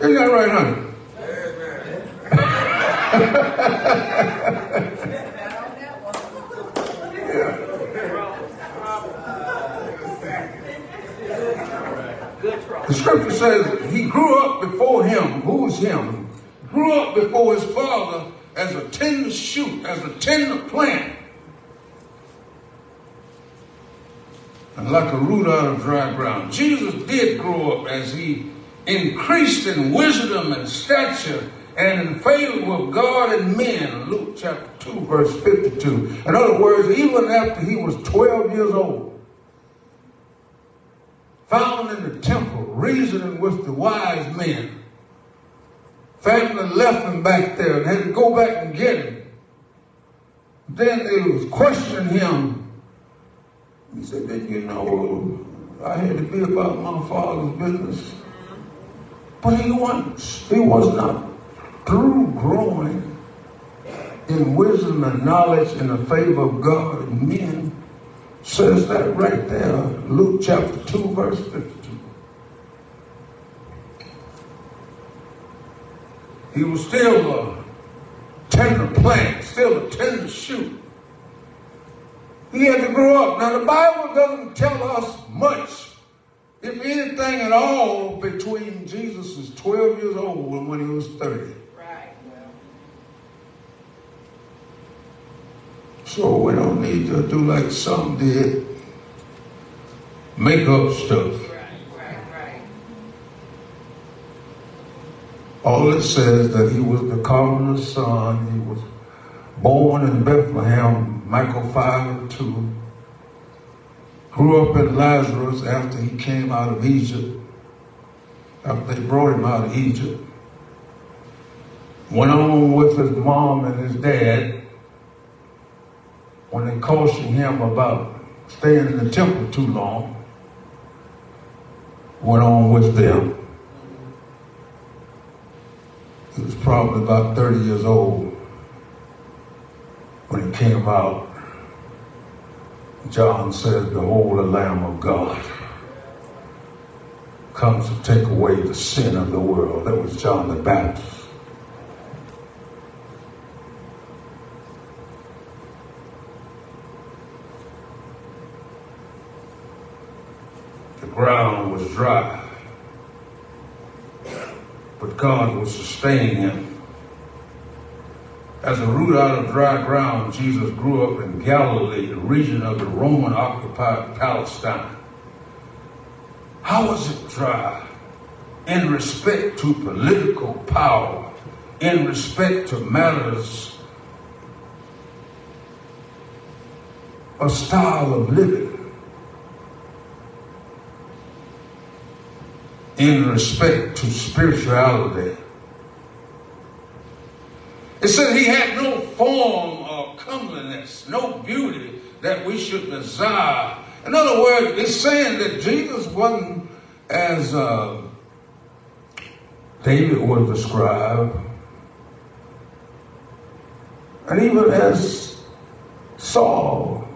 S6: Isn't that right, honey? The scripture says he grew up before him. Who is him? Grew up before his father as a tender shoot, as a tender plant. And like a root out of dry ground. Jesus did grow up as he increased in wisdom and stature and in favor with God and men. Luke chapter 2, verse 52. In other words, even after he was 12 years old, found in the temple, reasoning with the wise men. Family left him back there and had to go back and get him. Then they was questioning him. He said, Did you know I had to be about my father's business? But he was, he was not through growing in wisdom and knowledge and the favor of God and men says that right there, Luke chapter 2, verse 52. He was still a tender plant, still a tender shoot. He had to grow up. Now, the Bible doesn't tell us much, if anything at all, between Jesus is 12 years old and when he was 30.
S1: Right.
S6: So we don't need to do like some did, make up stuff.
S1: Right, right, right.
S6: All it says that he was the carpenter's son. He was born in Bethlehem, Micah 5 and 2. Grew up in Nazareth after he came out of Egypt, after they brought him out of Egypt. Went on with his mom and his dad when they cautioned him about staying in the temple too long. Went on with them. He was probably about 30 years old when he came out. John says, Behold the Lamb of God comes to take away the sin of the world. That was John the Baptist. The ground was dry but God would sustain him. As a root out of dry ground, Jesus grew up in Galilee, the region of the Roman occupied Palestine. How was it dry? In respect to political power, in respect to matters of style of living. In respect to spirituality. It said he had no form of comeliness, no beauty that we should desire. In other words, it's saying that Jesus wasn't as uh, David was described, and even as Saul,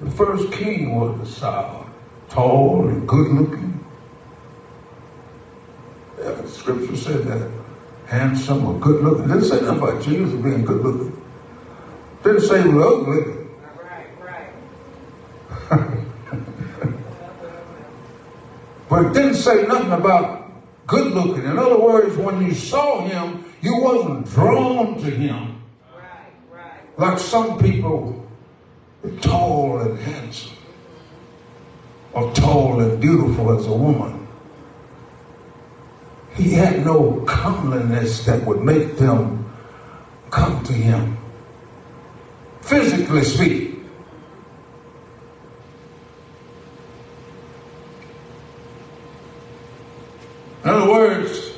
S6: the first king, was described, tall and good looking. Scripture said that handsome or good looking. Didn't say nothing about Jesus being good looking. Didn't say he was ugly. But it didn't say nothing about good looking. In other words, when you saw him, you wasn't drawn to him
S1: Right, right.
S6: like some people tall and handsome or tall and beautiful as a woman. He had no comeliness that would make them come to him. Physically speaking. In other words,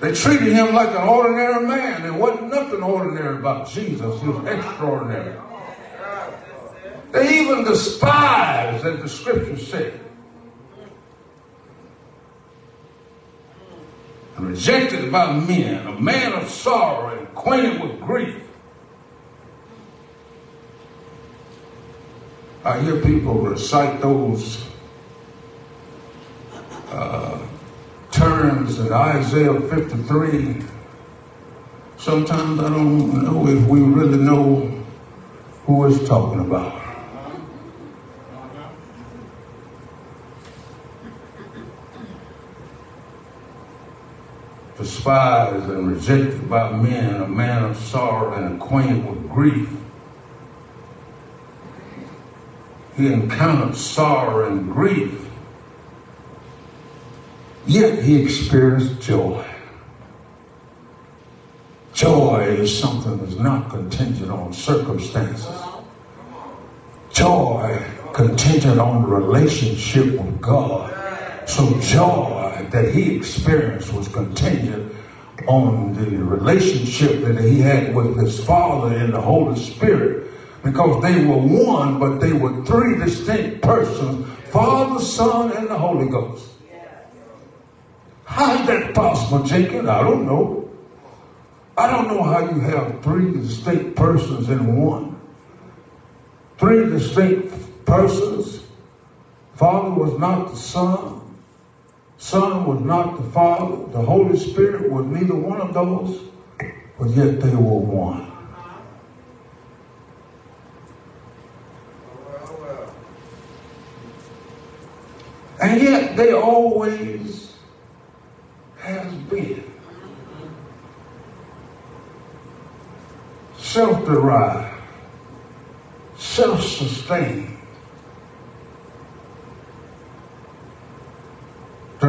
S6: they treated him like an ordinary man. There wasn't nothing ordinary about Jesus. He was extraordinary. They even despised, as the scripture said, rejected by men, a man of sorrow and acquainted with grief. I hear people recite those uh, terms in Isaiah 53. Sometimes I don't know if we really know who is talking about. Despised and rejected by men, a man of sorrow and acquainted with grief. He encountered sorrow and grief, yet he experienced joy. Joy is something that's not contingent on circumstances. Joy contingent on relationship with God. So joy that he experienced was contingent on the relationship that he had with his Father and the Holy Spirit because they were one, but they were three distinct persons Father, Son, and the Holy Ghost. How is that possible, Jacob? I don't know. I don't know how you have three distinct persons in one. Three distinct persons. Father was not the Son. Son was not the Father, the Holy Spirit was neither one of those, but yet they were one. And yet they always has been self-derived, self-sustained.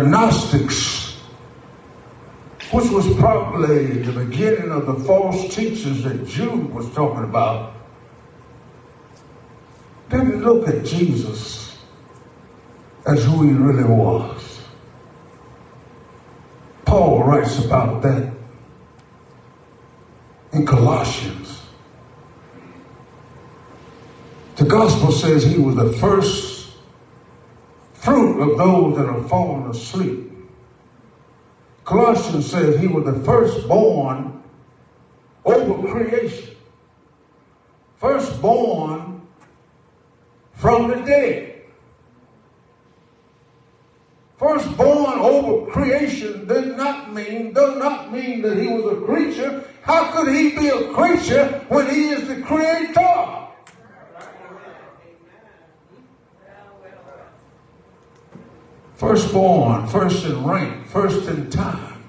S6: Gnostics, which was probably the beginning of the false teachers that Jude was talking about, didn't look at Jesus as who he really was. Paul writes about that in Colossians. The gospel says he was the first fruit of those that have fallen asleep. Colossians says he was the firstborn over creation. Firstborn from the dead. Firstborn over creation did not mean, does not mean that he was a creature. How could he be a creature when he is the creator? Firstborn, first in rank, first in time.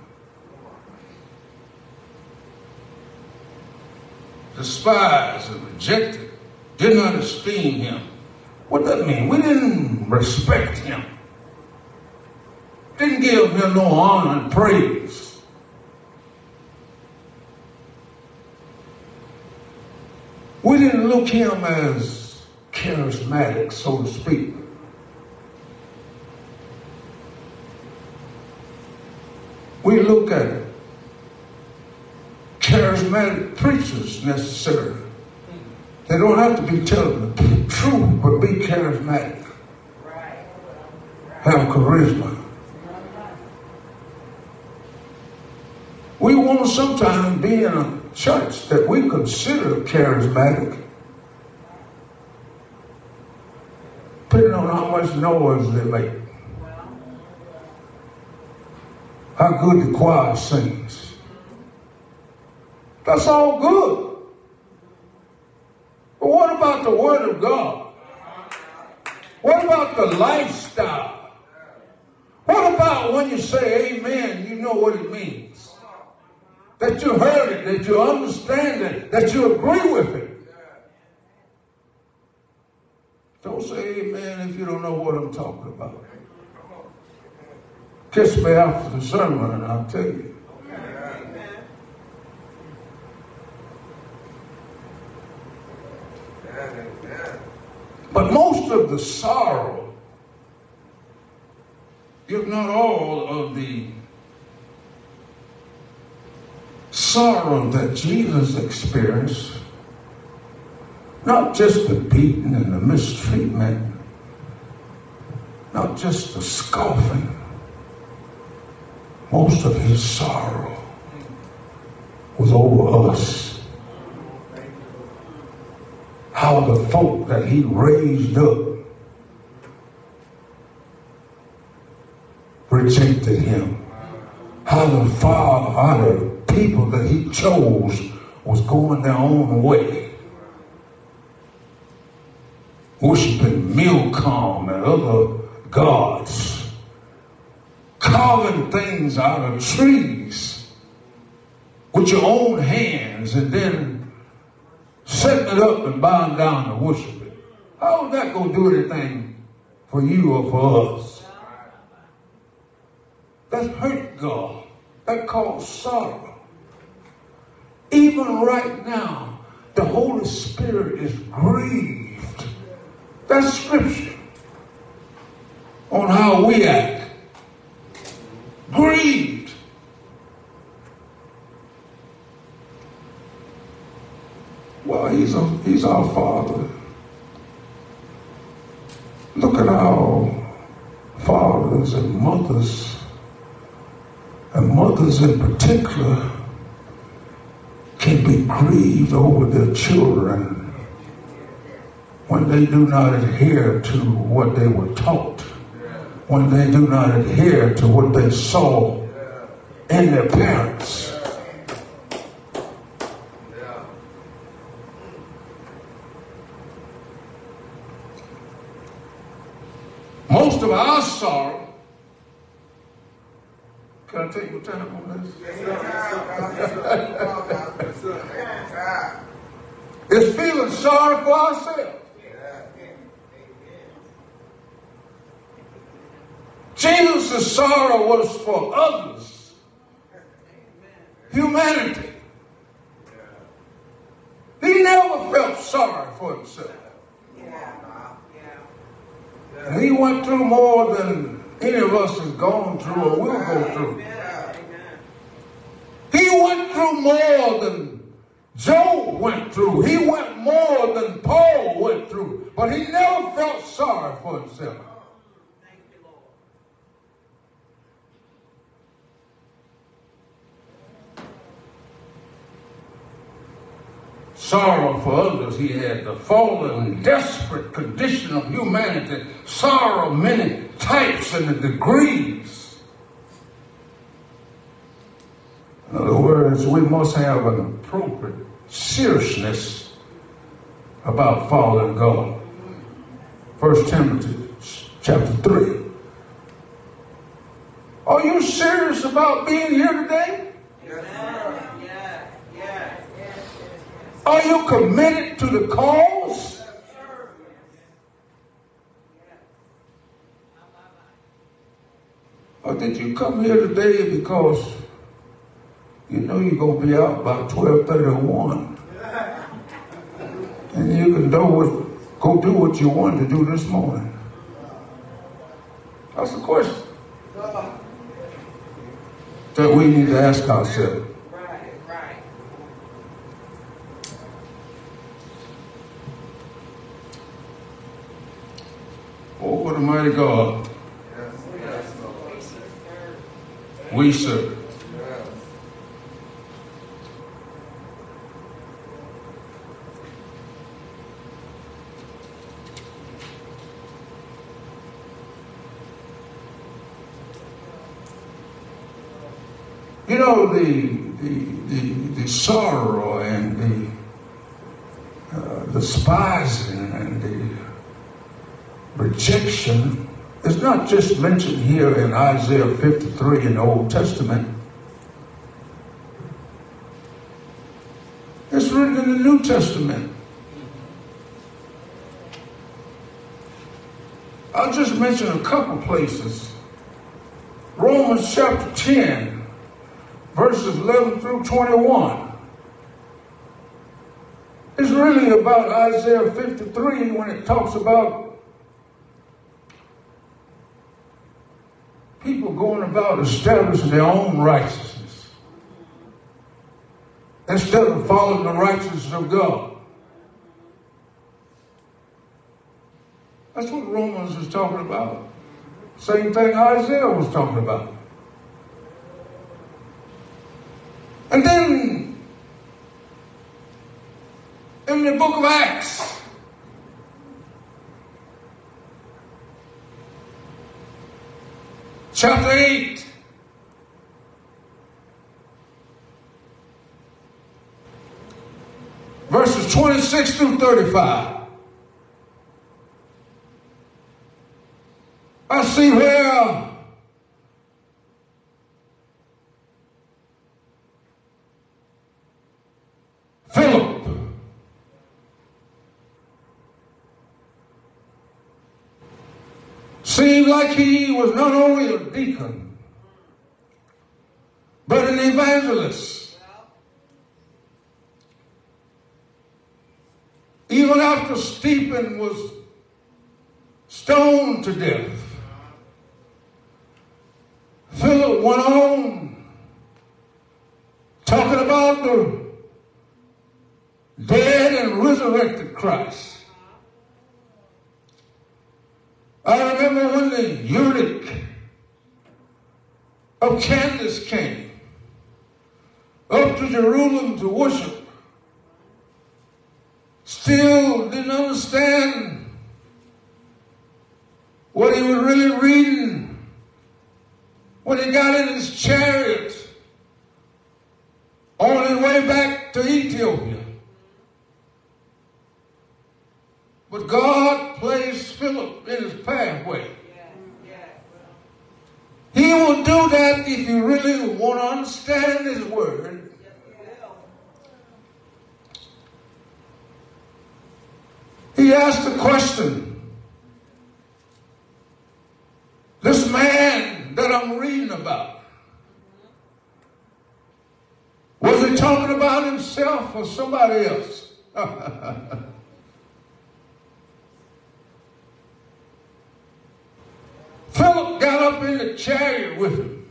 S6: Despised and rejected, did not esteem him. What that mean? We didn't respect him. Didn't give him no honor and praise. We didn't look him as charismatic, so to speak. We look at charismatic preachers necessarily. They don't have to be telling the truth, but be charismatic. Have charisma. We want to sometimes be in a church that we consider charismatic, depending on how much noise they make, how good the choir sings. That's all good. But what about the Word of God? What about the lifestyle? What about when you say amen, you know what it means? That you heard it, that you understand it, that you agree with it. Don't say amen if you don't know what I'm talking about. Kiss me after the sermon and I'll tell you. But most of the sorrow, if not all of the sorrow that Jesus experienced, not just the beating and the mistreatment, not just the scoffing, most of his sorrow was over us. How the folk that he raised up rejected him. How the how the people that he chose was going their own way. Worshiping Milcom and other gods. Carving things out of trees with your own hands and then setting it up and bowing down to worship it. How is that going to do anything for you or for us? That hurt God. That caused sorrow. Even right now, the Holy Spirit is grieved. That's scripture on how we act. Grieved. Well, he's, a, he's our Father. Look at our fathers and mothers, and mothers in particular, can be grieved over their children when they do not adhere to what they were taught when they do not adhere to what they saw in their parents. Most of our sorrow, can I take your time on this? Is feeling sorry for ourselves. Jesus' sorrow was for others, humanity. He never felt sorry for himself. And he went through more than any of us has gone through or will go through. He went through more than Job went through. He went more than Paul went through. But he never felt sorry for himself. Sorrow for others. He had the fallen, and desperate condition of humanity, sorrow many types and degrees. In other words, we must have an appropriate seriousness about fallen God. First Timothy chapter 3. Are you serious about being here today? Are you committed to the cause? Or did you come here today because you know you're going to be out by 1231? And you can do what, go do what you wanted to do this morning. That's the question that we need to ask ourselves. A mighty God we serve. You know, the, the, the, the sorrow and the, uh, the despising and the rejection is not just mentioned here in Isaiah 53 in the Old Testament. It's written in the New Testament. I'll just mention a couple places. Romans chapter 10, verses 11 through 21. It's really about Isaiah 53 when it talks about people going about establishing their own righteousness instead of following the righteousness of God. That's what Romans is talking about. Same thing Isaiah was talking about. And then in the book of Acts, chapter 8. Verses 26 through 35. I see where he was not only a deacon, but an evangelist. Even after Stephen was stoned to death, Philip went on talking about the dead and resurrected Christ. I the eunuch of Candace came up to Jerusalem to worship, still didn't understand what he was really reading when he got in his chariot on his way back to Ethiopia. But God placed Philip in his pathway. He will do that if you really want to understand his word. He asked the question. This man that I'm reading about, was he talking about himself or somebody else? Philip got up in the chariot with him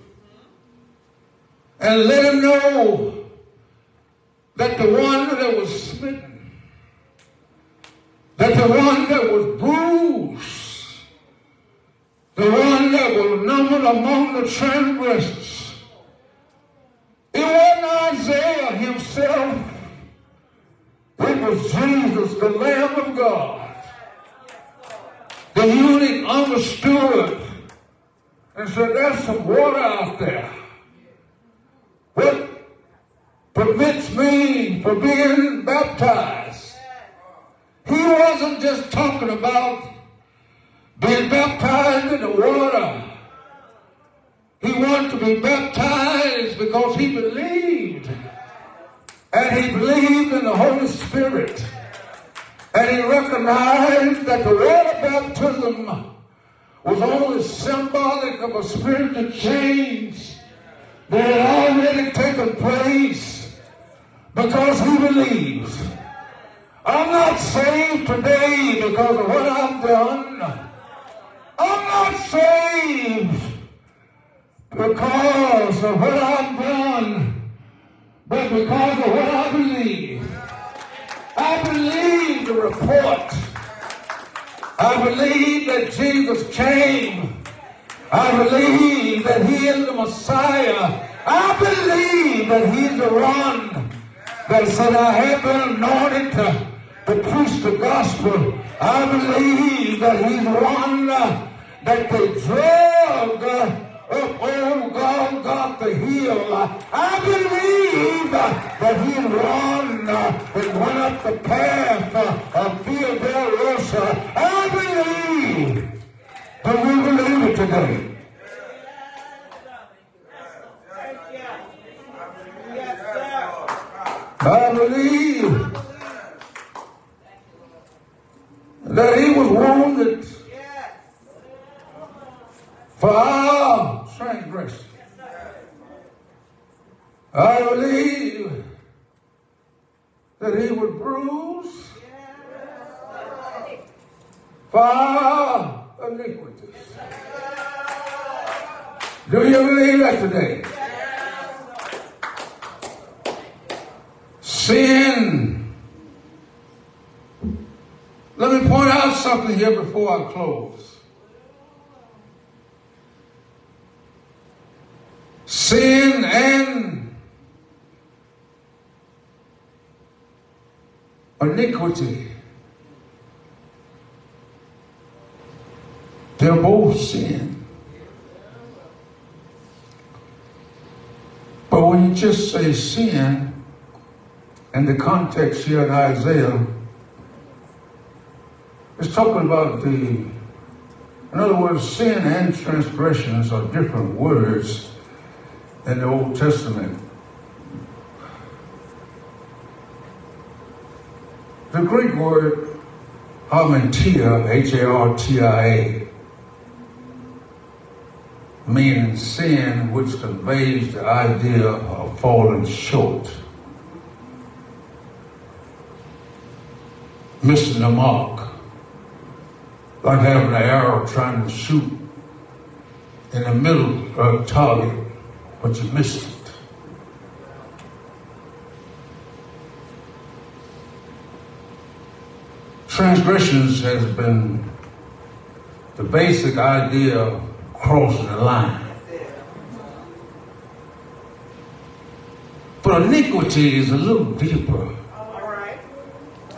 S6: and let him know that the one that was smitten, that the one that was bruised, the one that was numbered among the transgressors, it wasn't Isaiah himself. Was Jesus, the Lamb of God. The eunuch understood and said, There's some water out there. What permits me for being baptized? He wasn't just talking about being baptized in the water. He wanted to be baptized because he believed. And he believed in the Holy Spirit. And he recognized that the water baptism was only symbolic of a spiritual change that had already taken place because he believes. I'm not saved today because of what I've done. I'm not saved because of what I've done, but because of what I believe. I believe the report. I believe that Jesus came. I believe that he is the Messiah. I believe that he's the one that said, I have been anointed to, to preach the gospel. I believe that he's the one that they drug uh, up old Golgotha Hill. I believe that he run uh, and went up the path of Dolorosa. I believe. Do we believe it today? I believe that he was wounded for our transgression. I believe that he would bruise for iniquities. Do you believe that today? Sin. Let me point out something here before I close. Sin and iniquity. They're both sin. But when you just say sin, in the context here in Isaiah, it's talking about the, in other words, sin and transgressions are different words in the Old Testament. The Greek word hamartia, H-A-R-T-I-A, means sin which conveys the idea of falling short. Missing the mark. Like having an arrow trying to shoot in the middle of a target, but you missed it. Transgressions has been the basic idea of crossing the line. But iniquity is a little deeper.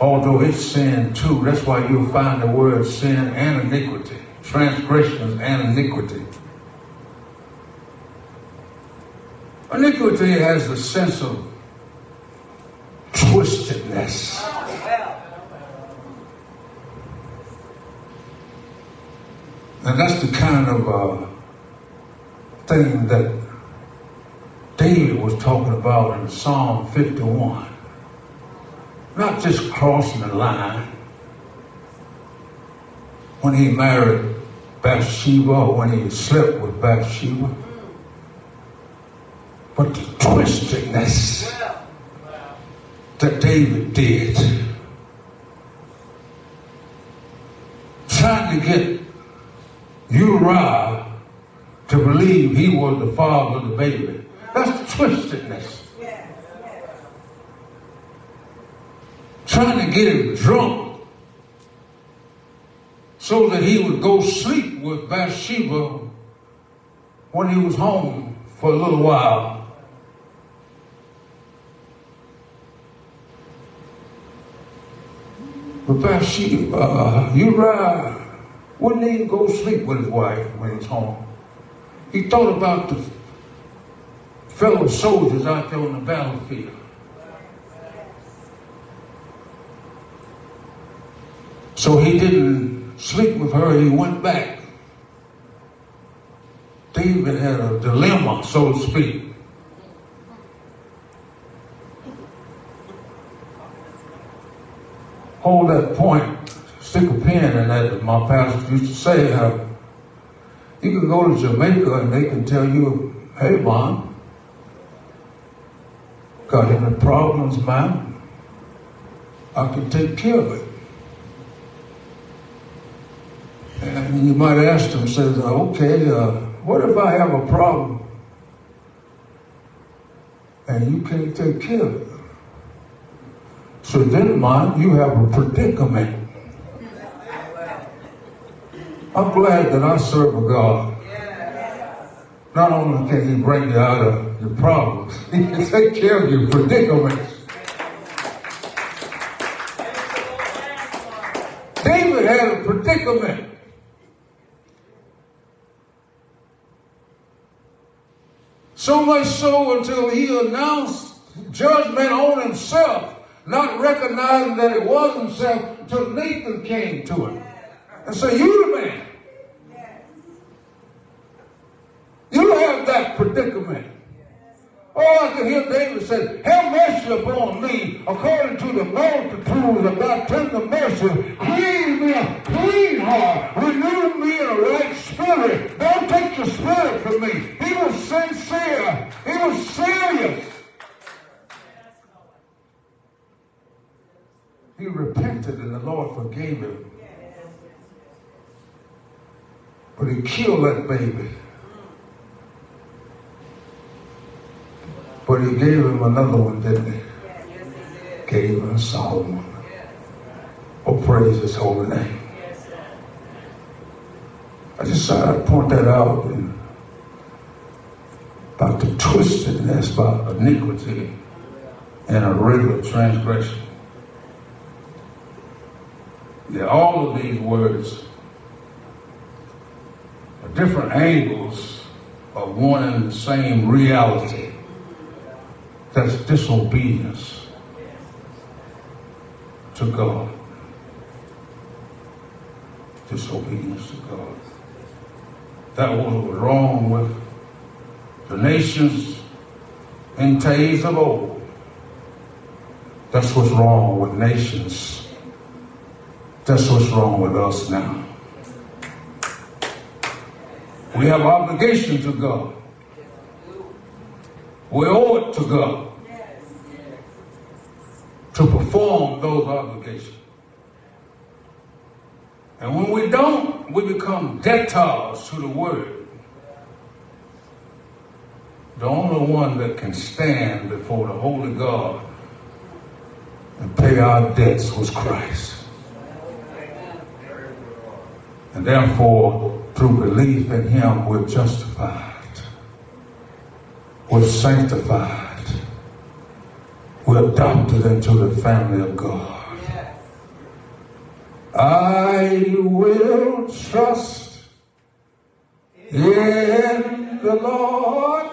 S6: Although it's sin too. That's why you'll find the word sin and iniquity. transgressions and iniquity. Iniquity has the sense of twistedness. And that's the kind of uh, thing that David was talking about in Psalm 51. Not just crossing the line when he married Bathsheba or when he slept with Bathsheba, but the twistedness that David did. Trying to get Uriah to believe he was the father of the baby. That's the twistedness. Trying to get him drunk so that he would go sleep with Bathsheba when he was home for a little while. But Bathsheba, Uriah wouldn't even go sleep with his wife when he was home. He thought about the fellow soldiers out there on the battlefield. So he didn't sleep with her, he went back. David had a dilemma, so to speak. Hold that point, stick a pin in that, my pastor used to say. Uh, you can go to Jamaica and they can tell you, hey, mom, got any problems, man? I can take care of it. And you might ask them, says, okay, uh, what if I have a problem and you can't take care of it? So then, mind, you have a predicament. I'm glad that I serve a God. Not only can He bring you out of your problems, He can take care of your predicaments. David had a predicament. So much so until he announced judgment on himself, not recognizing that it was himself, until Nathan came to him and said, You the man. You have that predicament. Oh, I can hear David say, Have mercy upon me according to the multitude of thy tender mercy. Clean me a clean heart. Renew me a right spirit. Don't take your spirit from me. He was sincere. He was serious. He repented and the Lord forgave him. But he killed that baby. But he gave him another one, didn't he? Gave him Solomon. Oh, praise his holy name. I just thought I'd point that out and about the twistedness, about iniquity and a regular transgression. Yeah, all of these words are different angles of one and the same reality. That's disobedience to God. Disobedience to God. That was wrong with the nations in days of old. That's what's wrong with nations. That's what's wrong with us now. We have obligation to God. We owe it to God to perform those obligations. And when we don't, we become debtors to the word. The only one that can stand before the holy God and pay our debts was Christ. And therefore, through belief in him, we're justified. We're sanctified. We're adopted into the family of God. I will trust In the Lord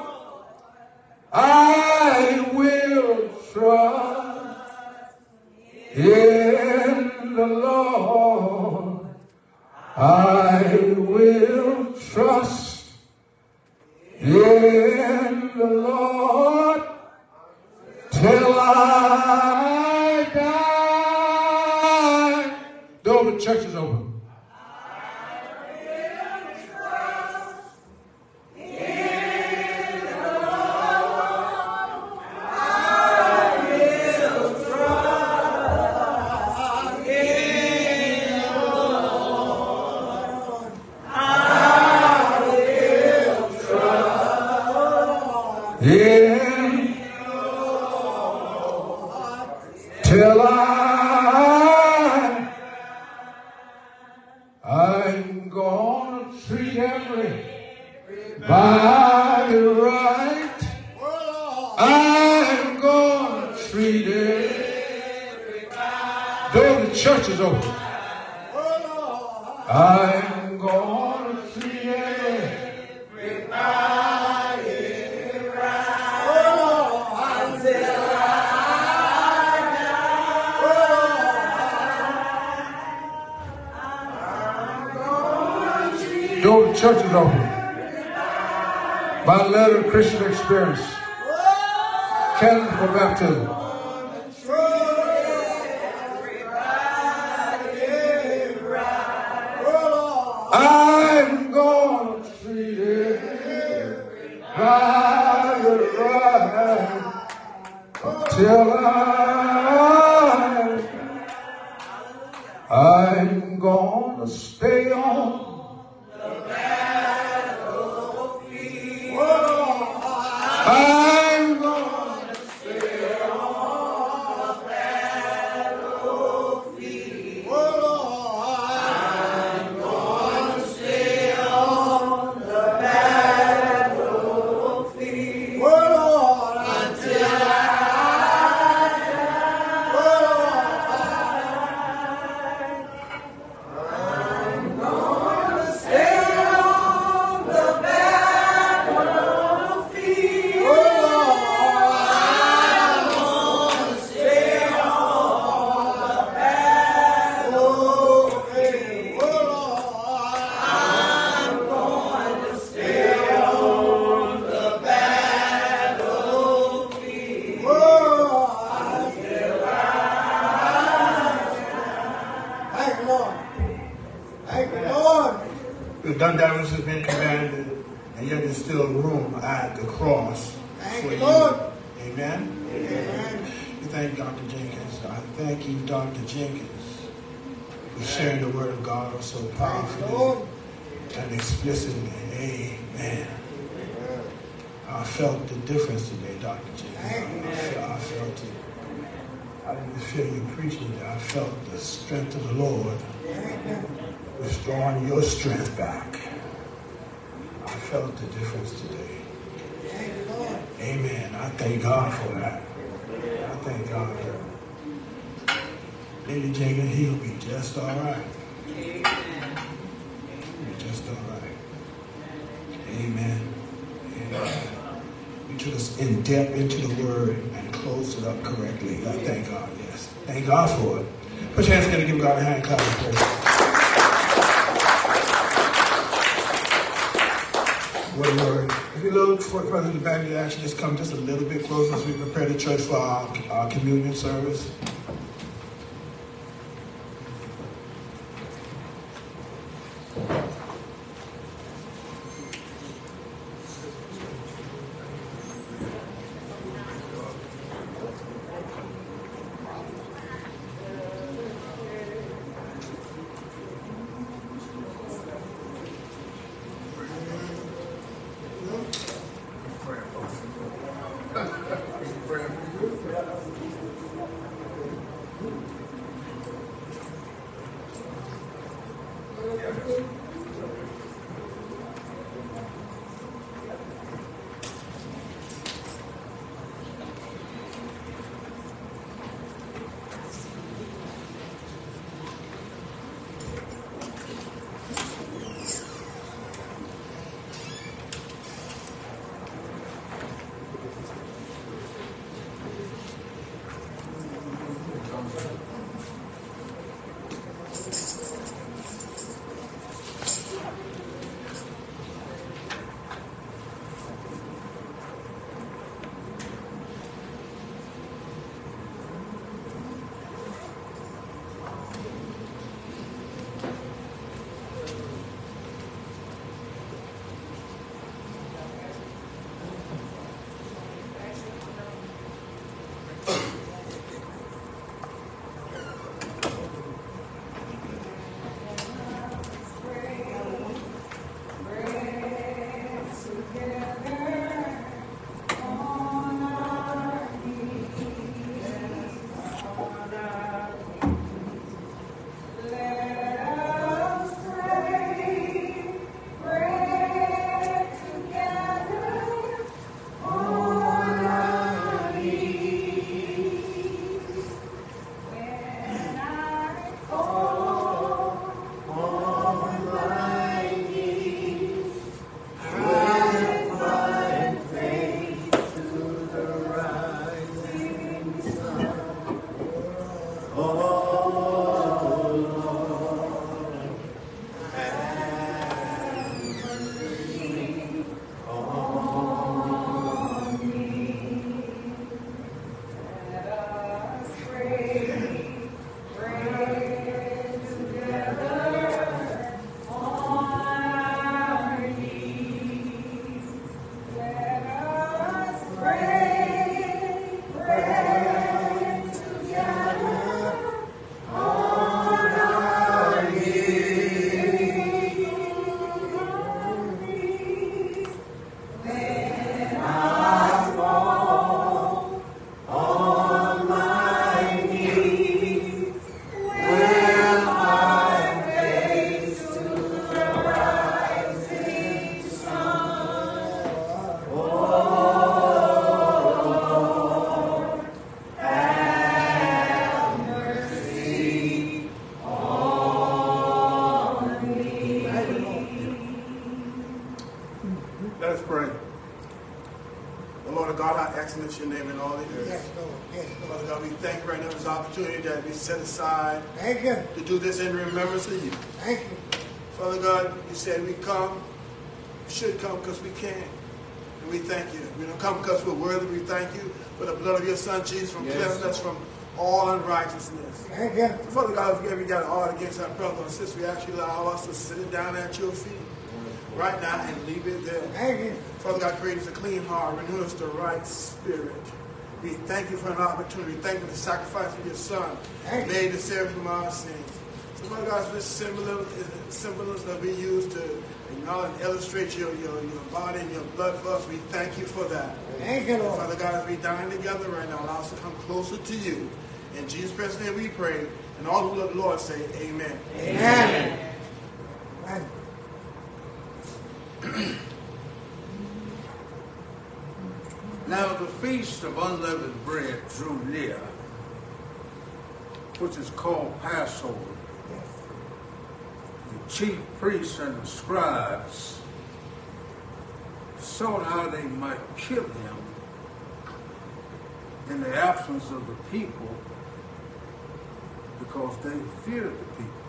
S6: I will trust. In I will trust. In Lord.
S2: Amen.
S3: Amen.
S2: We thank Dr. Jenkins. I thank you, Dr. Jenkins, for sharing the word of God so powerfully and explicitly. Amen. I felt the difference today, Dr. Jenkins. I, felt, I felt it. I didn't feel you preaching. I felt the strength of the Lord restoring your strength back. I felt the difference today. Amen. I thank God for that. I thank God for that. Lady Jenkins, he'll be just all right. Be just all right. Amen. Amen. You took us in depth into the word and closed it up correctly. I thank God, yes. Thank God for it. Put your hands together, give God a hand clap of praise. What a word. Look for the back, you actually just come just a little bit closer as we prepare the church for our, our communion service. How your name in all the earth.
S7: Yes, Lord. Yes, Lord.
S2: Father God, we thank you right now for this opportunity that we set aside
S7: Thank you.
S2: to do this in remembrance of you.
S7: Thank you.
S2: Father God, you said we come, we should come because we can. And we thank you. We don't come because we're worthy. We thank you for the blood of your son Jesus from
S3: Yes.
S2: cleansing us from all unrighteousness.
S7: Thank you.
S2: So Father God, if we got all against our brother and sister, we ask you to allow us to sit it down at your feet right now and leave it there.
S7: Thank you.
S2: Father God, create us a clean heart, renew us the right spirit. We thank you for an opportunity. Thank you for the sacrifice of your son
S7: Thank you.
S2: made to save from our sins. So Father God, this symbolism, symbolism that we use to acknowledge and illustrate your, your, your body and your blood for us, we thank you for that.
S7: Thank you, Lord.
S2: Father God, as we dine together right now, allow us to come closer to you. In Jesus Christ's name we pray. And all who love the Lord say, Amen.
S7: Amen. Amen.
S6: Now the feast of unleavened bread drew near, which is called Passover. The chief priests and the scribes sought how they might kill him in the absence of the people because they feared the people.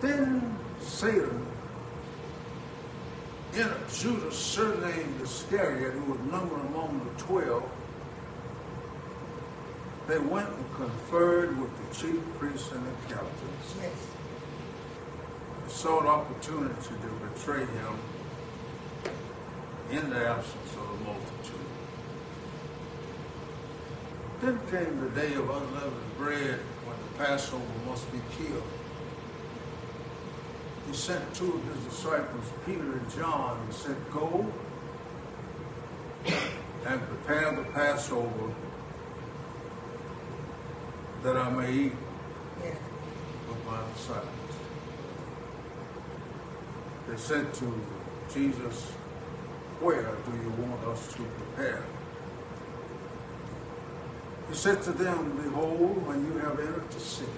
S6: Then Satan Judas, surnamed Iscariot, who was numbered among the twelve. They went and conferred with the chief priests and the captains,
S7: Yes.
S6: sought opportunity to betray him in the absence of the multitude. Then came the day of unleavened bread when the Passover must be killed. He sent two of his disciples, Peter and John, and said, Go and prepare the Passover that I may eat with my disciples. They said to Jesus, Where do you want us to prepare? He said to them, Behold, when you have entered the city,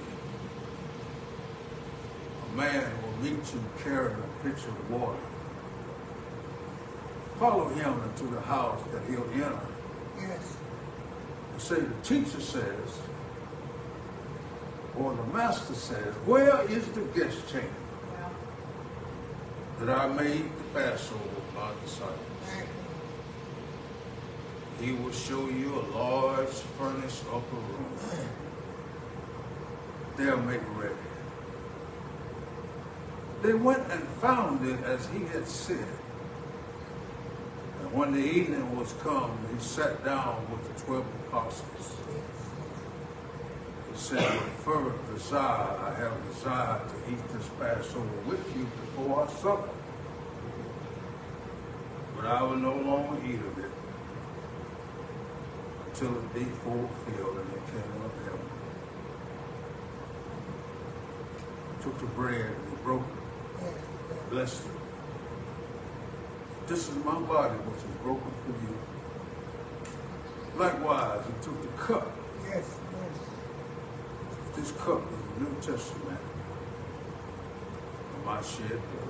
S6: a man you carrying a pitcher of water. Follow him into the house that he'll enter.
S7: Yes.
S6: You say the teacher says, or the master says, where is the guest chamber that I made the Passover my disciples? He will show you a large furnished upper room. They'll make ready. They went and found it as he had said. And when the evening was come, he sat down with the twelve apostles. He said, with fervent desire, I have desired to eat this Passover with you before I suffer. But I will no longer eat of it until it be fulfilled in the kingdom of heaven. Took the bread and broke it, Blessed it. This is my body which is broken for you. Likewise, he took the cup.
S7: Yes. Yes.
S6: This cup is the New Testament my shed blood.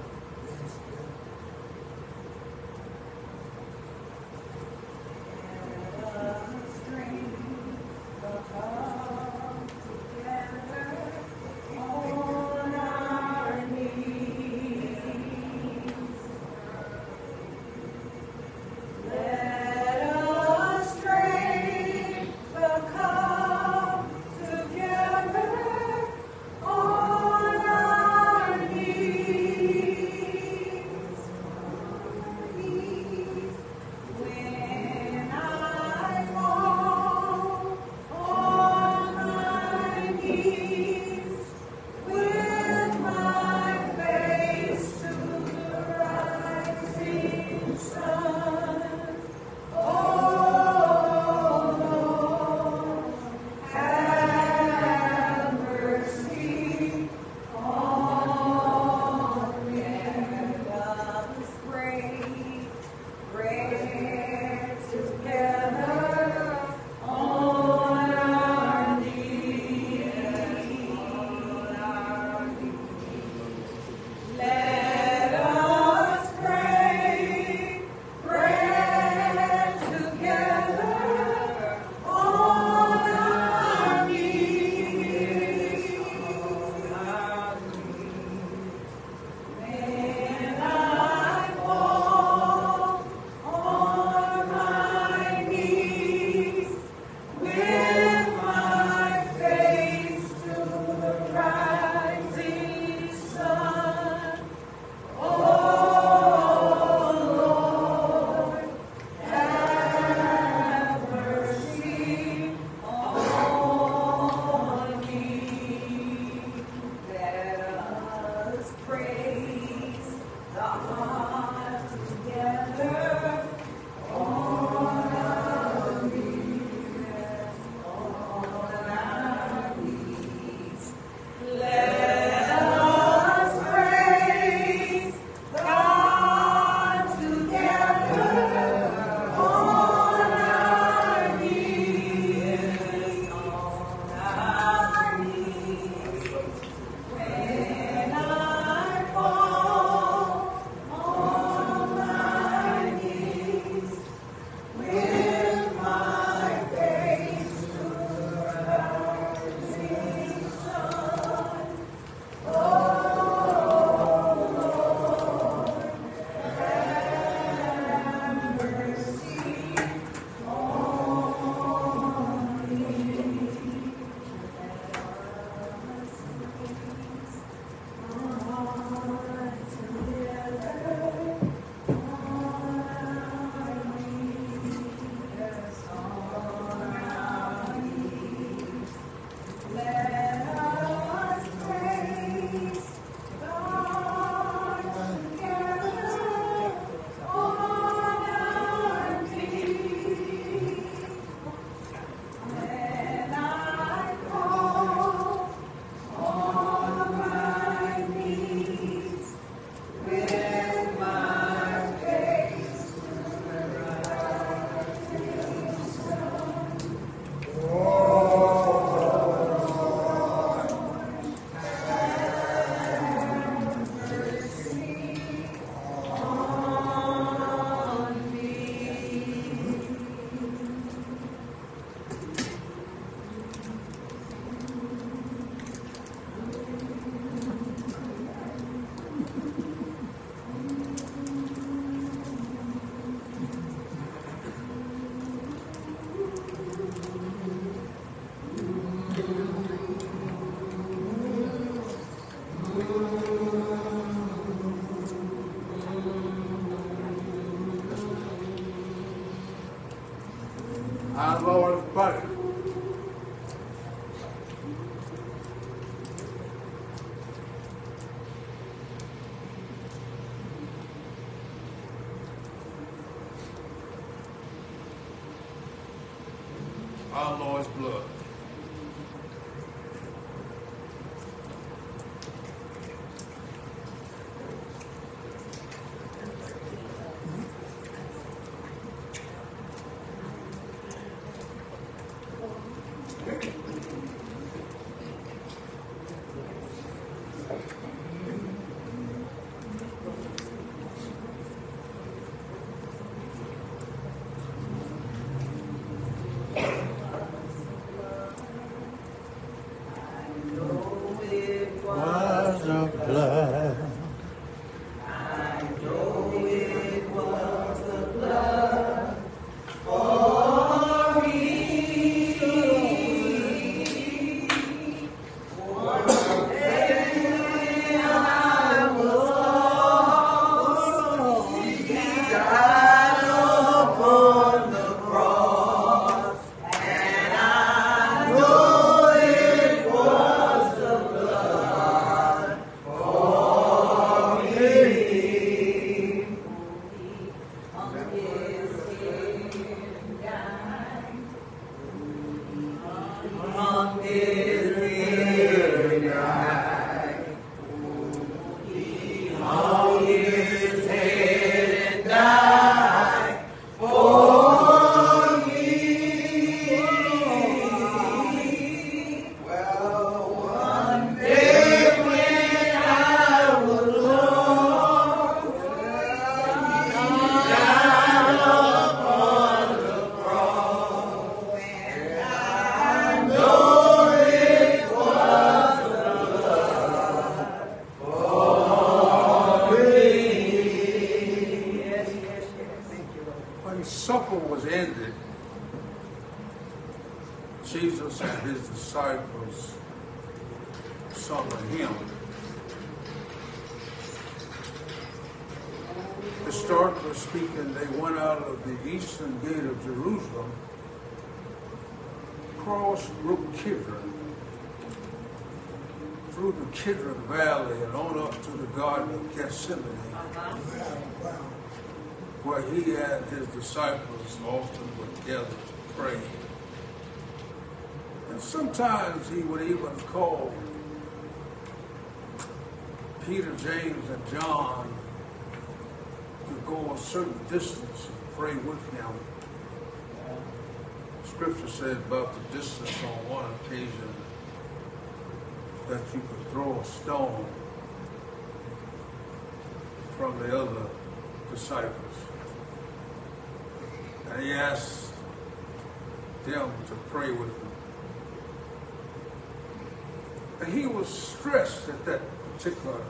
S6: Particular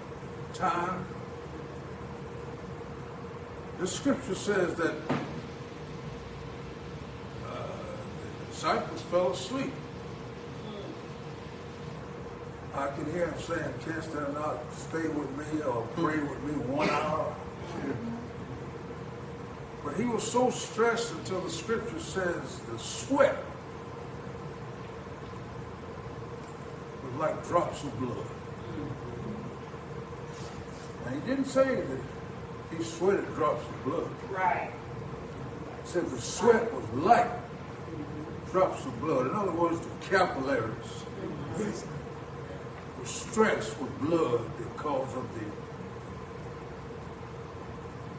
S6: time. The scripture says that uh, the disciples fell asleep. I can hear him saying, Can't thou not stay with me or pray with me one hour? But he was so stressed until the scripture says the sweat was like drops of blood. And he didn't say that he sweated drops of blood.
S1: Right.
S6: He said the sweat was like drops of blood. In other words, the capillaries were stressed with blood because of the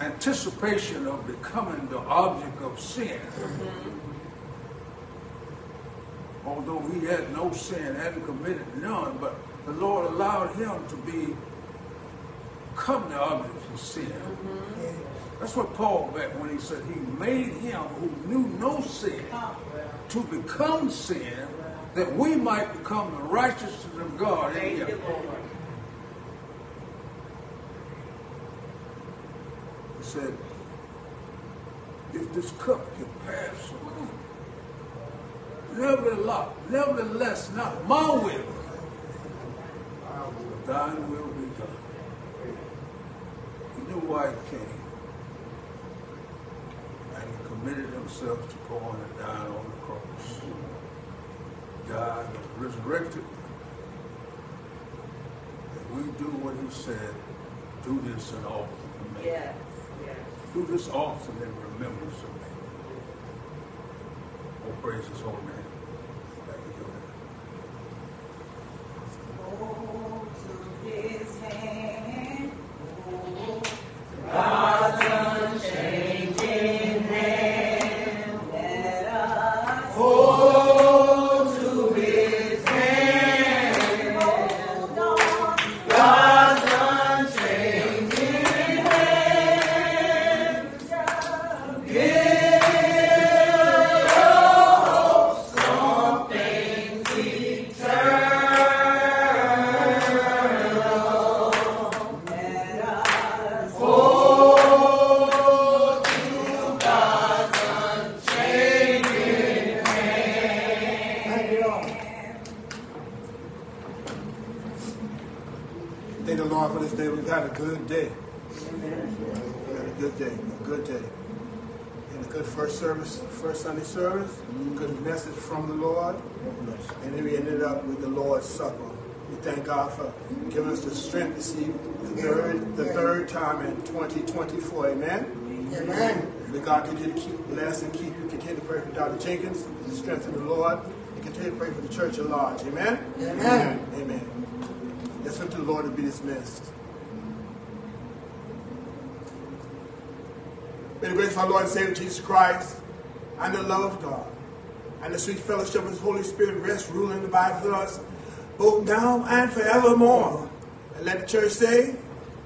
S6: anticipation of becoming the object of sin. Mm-hmm. Although he had no sin, hadn't committed none, but the Lord allowed him to be become to object of sin. That's what Paul meant when he said he made him who knew no sin to become sin that we might become the righteousness of God in him. He said, if this cup can pass me, nevertheless, nevertheless, not my will, but thine will be done. He knew why he came. And he committed himself to go on and die on the cross. Died and resurrected. And we do what he said, do this in often.
S1: Yes, yes.
S6: Do this often in remembrance of me. Oh, praise his holy name.
S2: 2024. Amen.
S7: Amen.
S2: May God continue to keep, bless and keep you. Continue to pray for Dr. Jenkins, the strength of the Lord, and continue to pray for the church at large. Amen.
S7: Amen.
S2: Amen. Let's look to the Lord to be dismissed. May the grace of our Lord and Savior Jesus Christ and the love of God and the sweet fellowship of His Holy Spirit rest, rule, and abide with us both now and forevermore. And let the church say,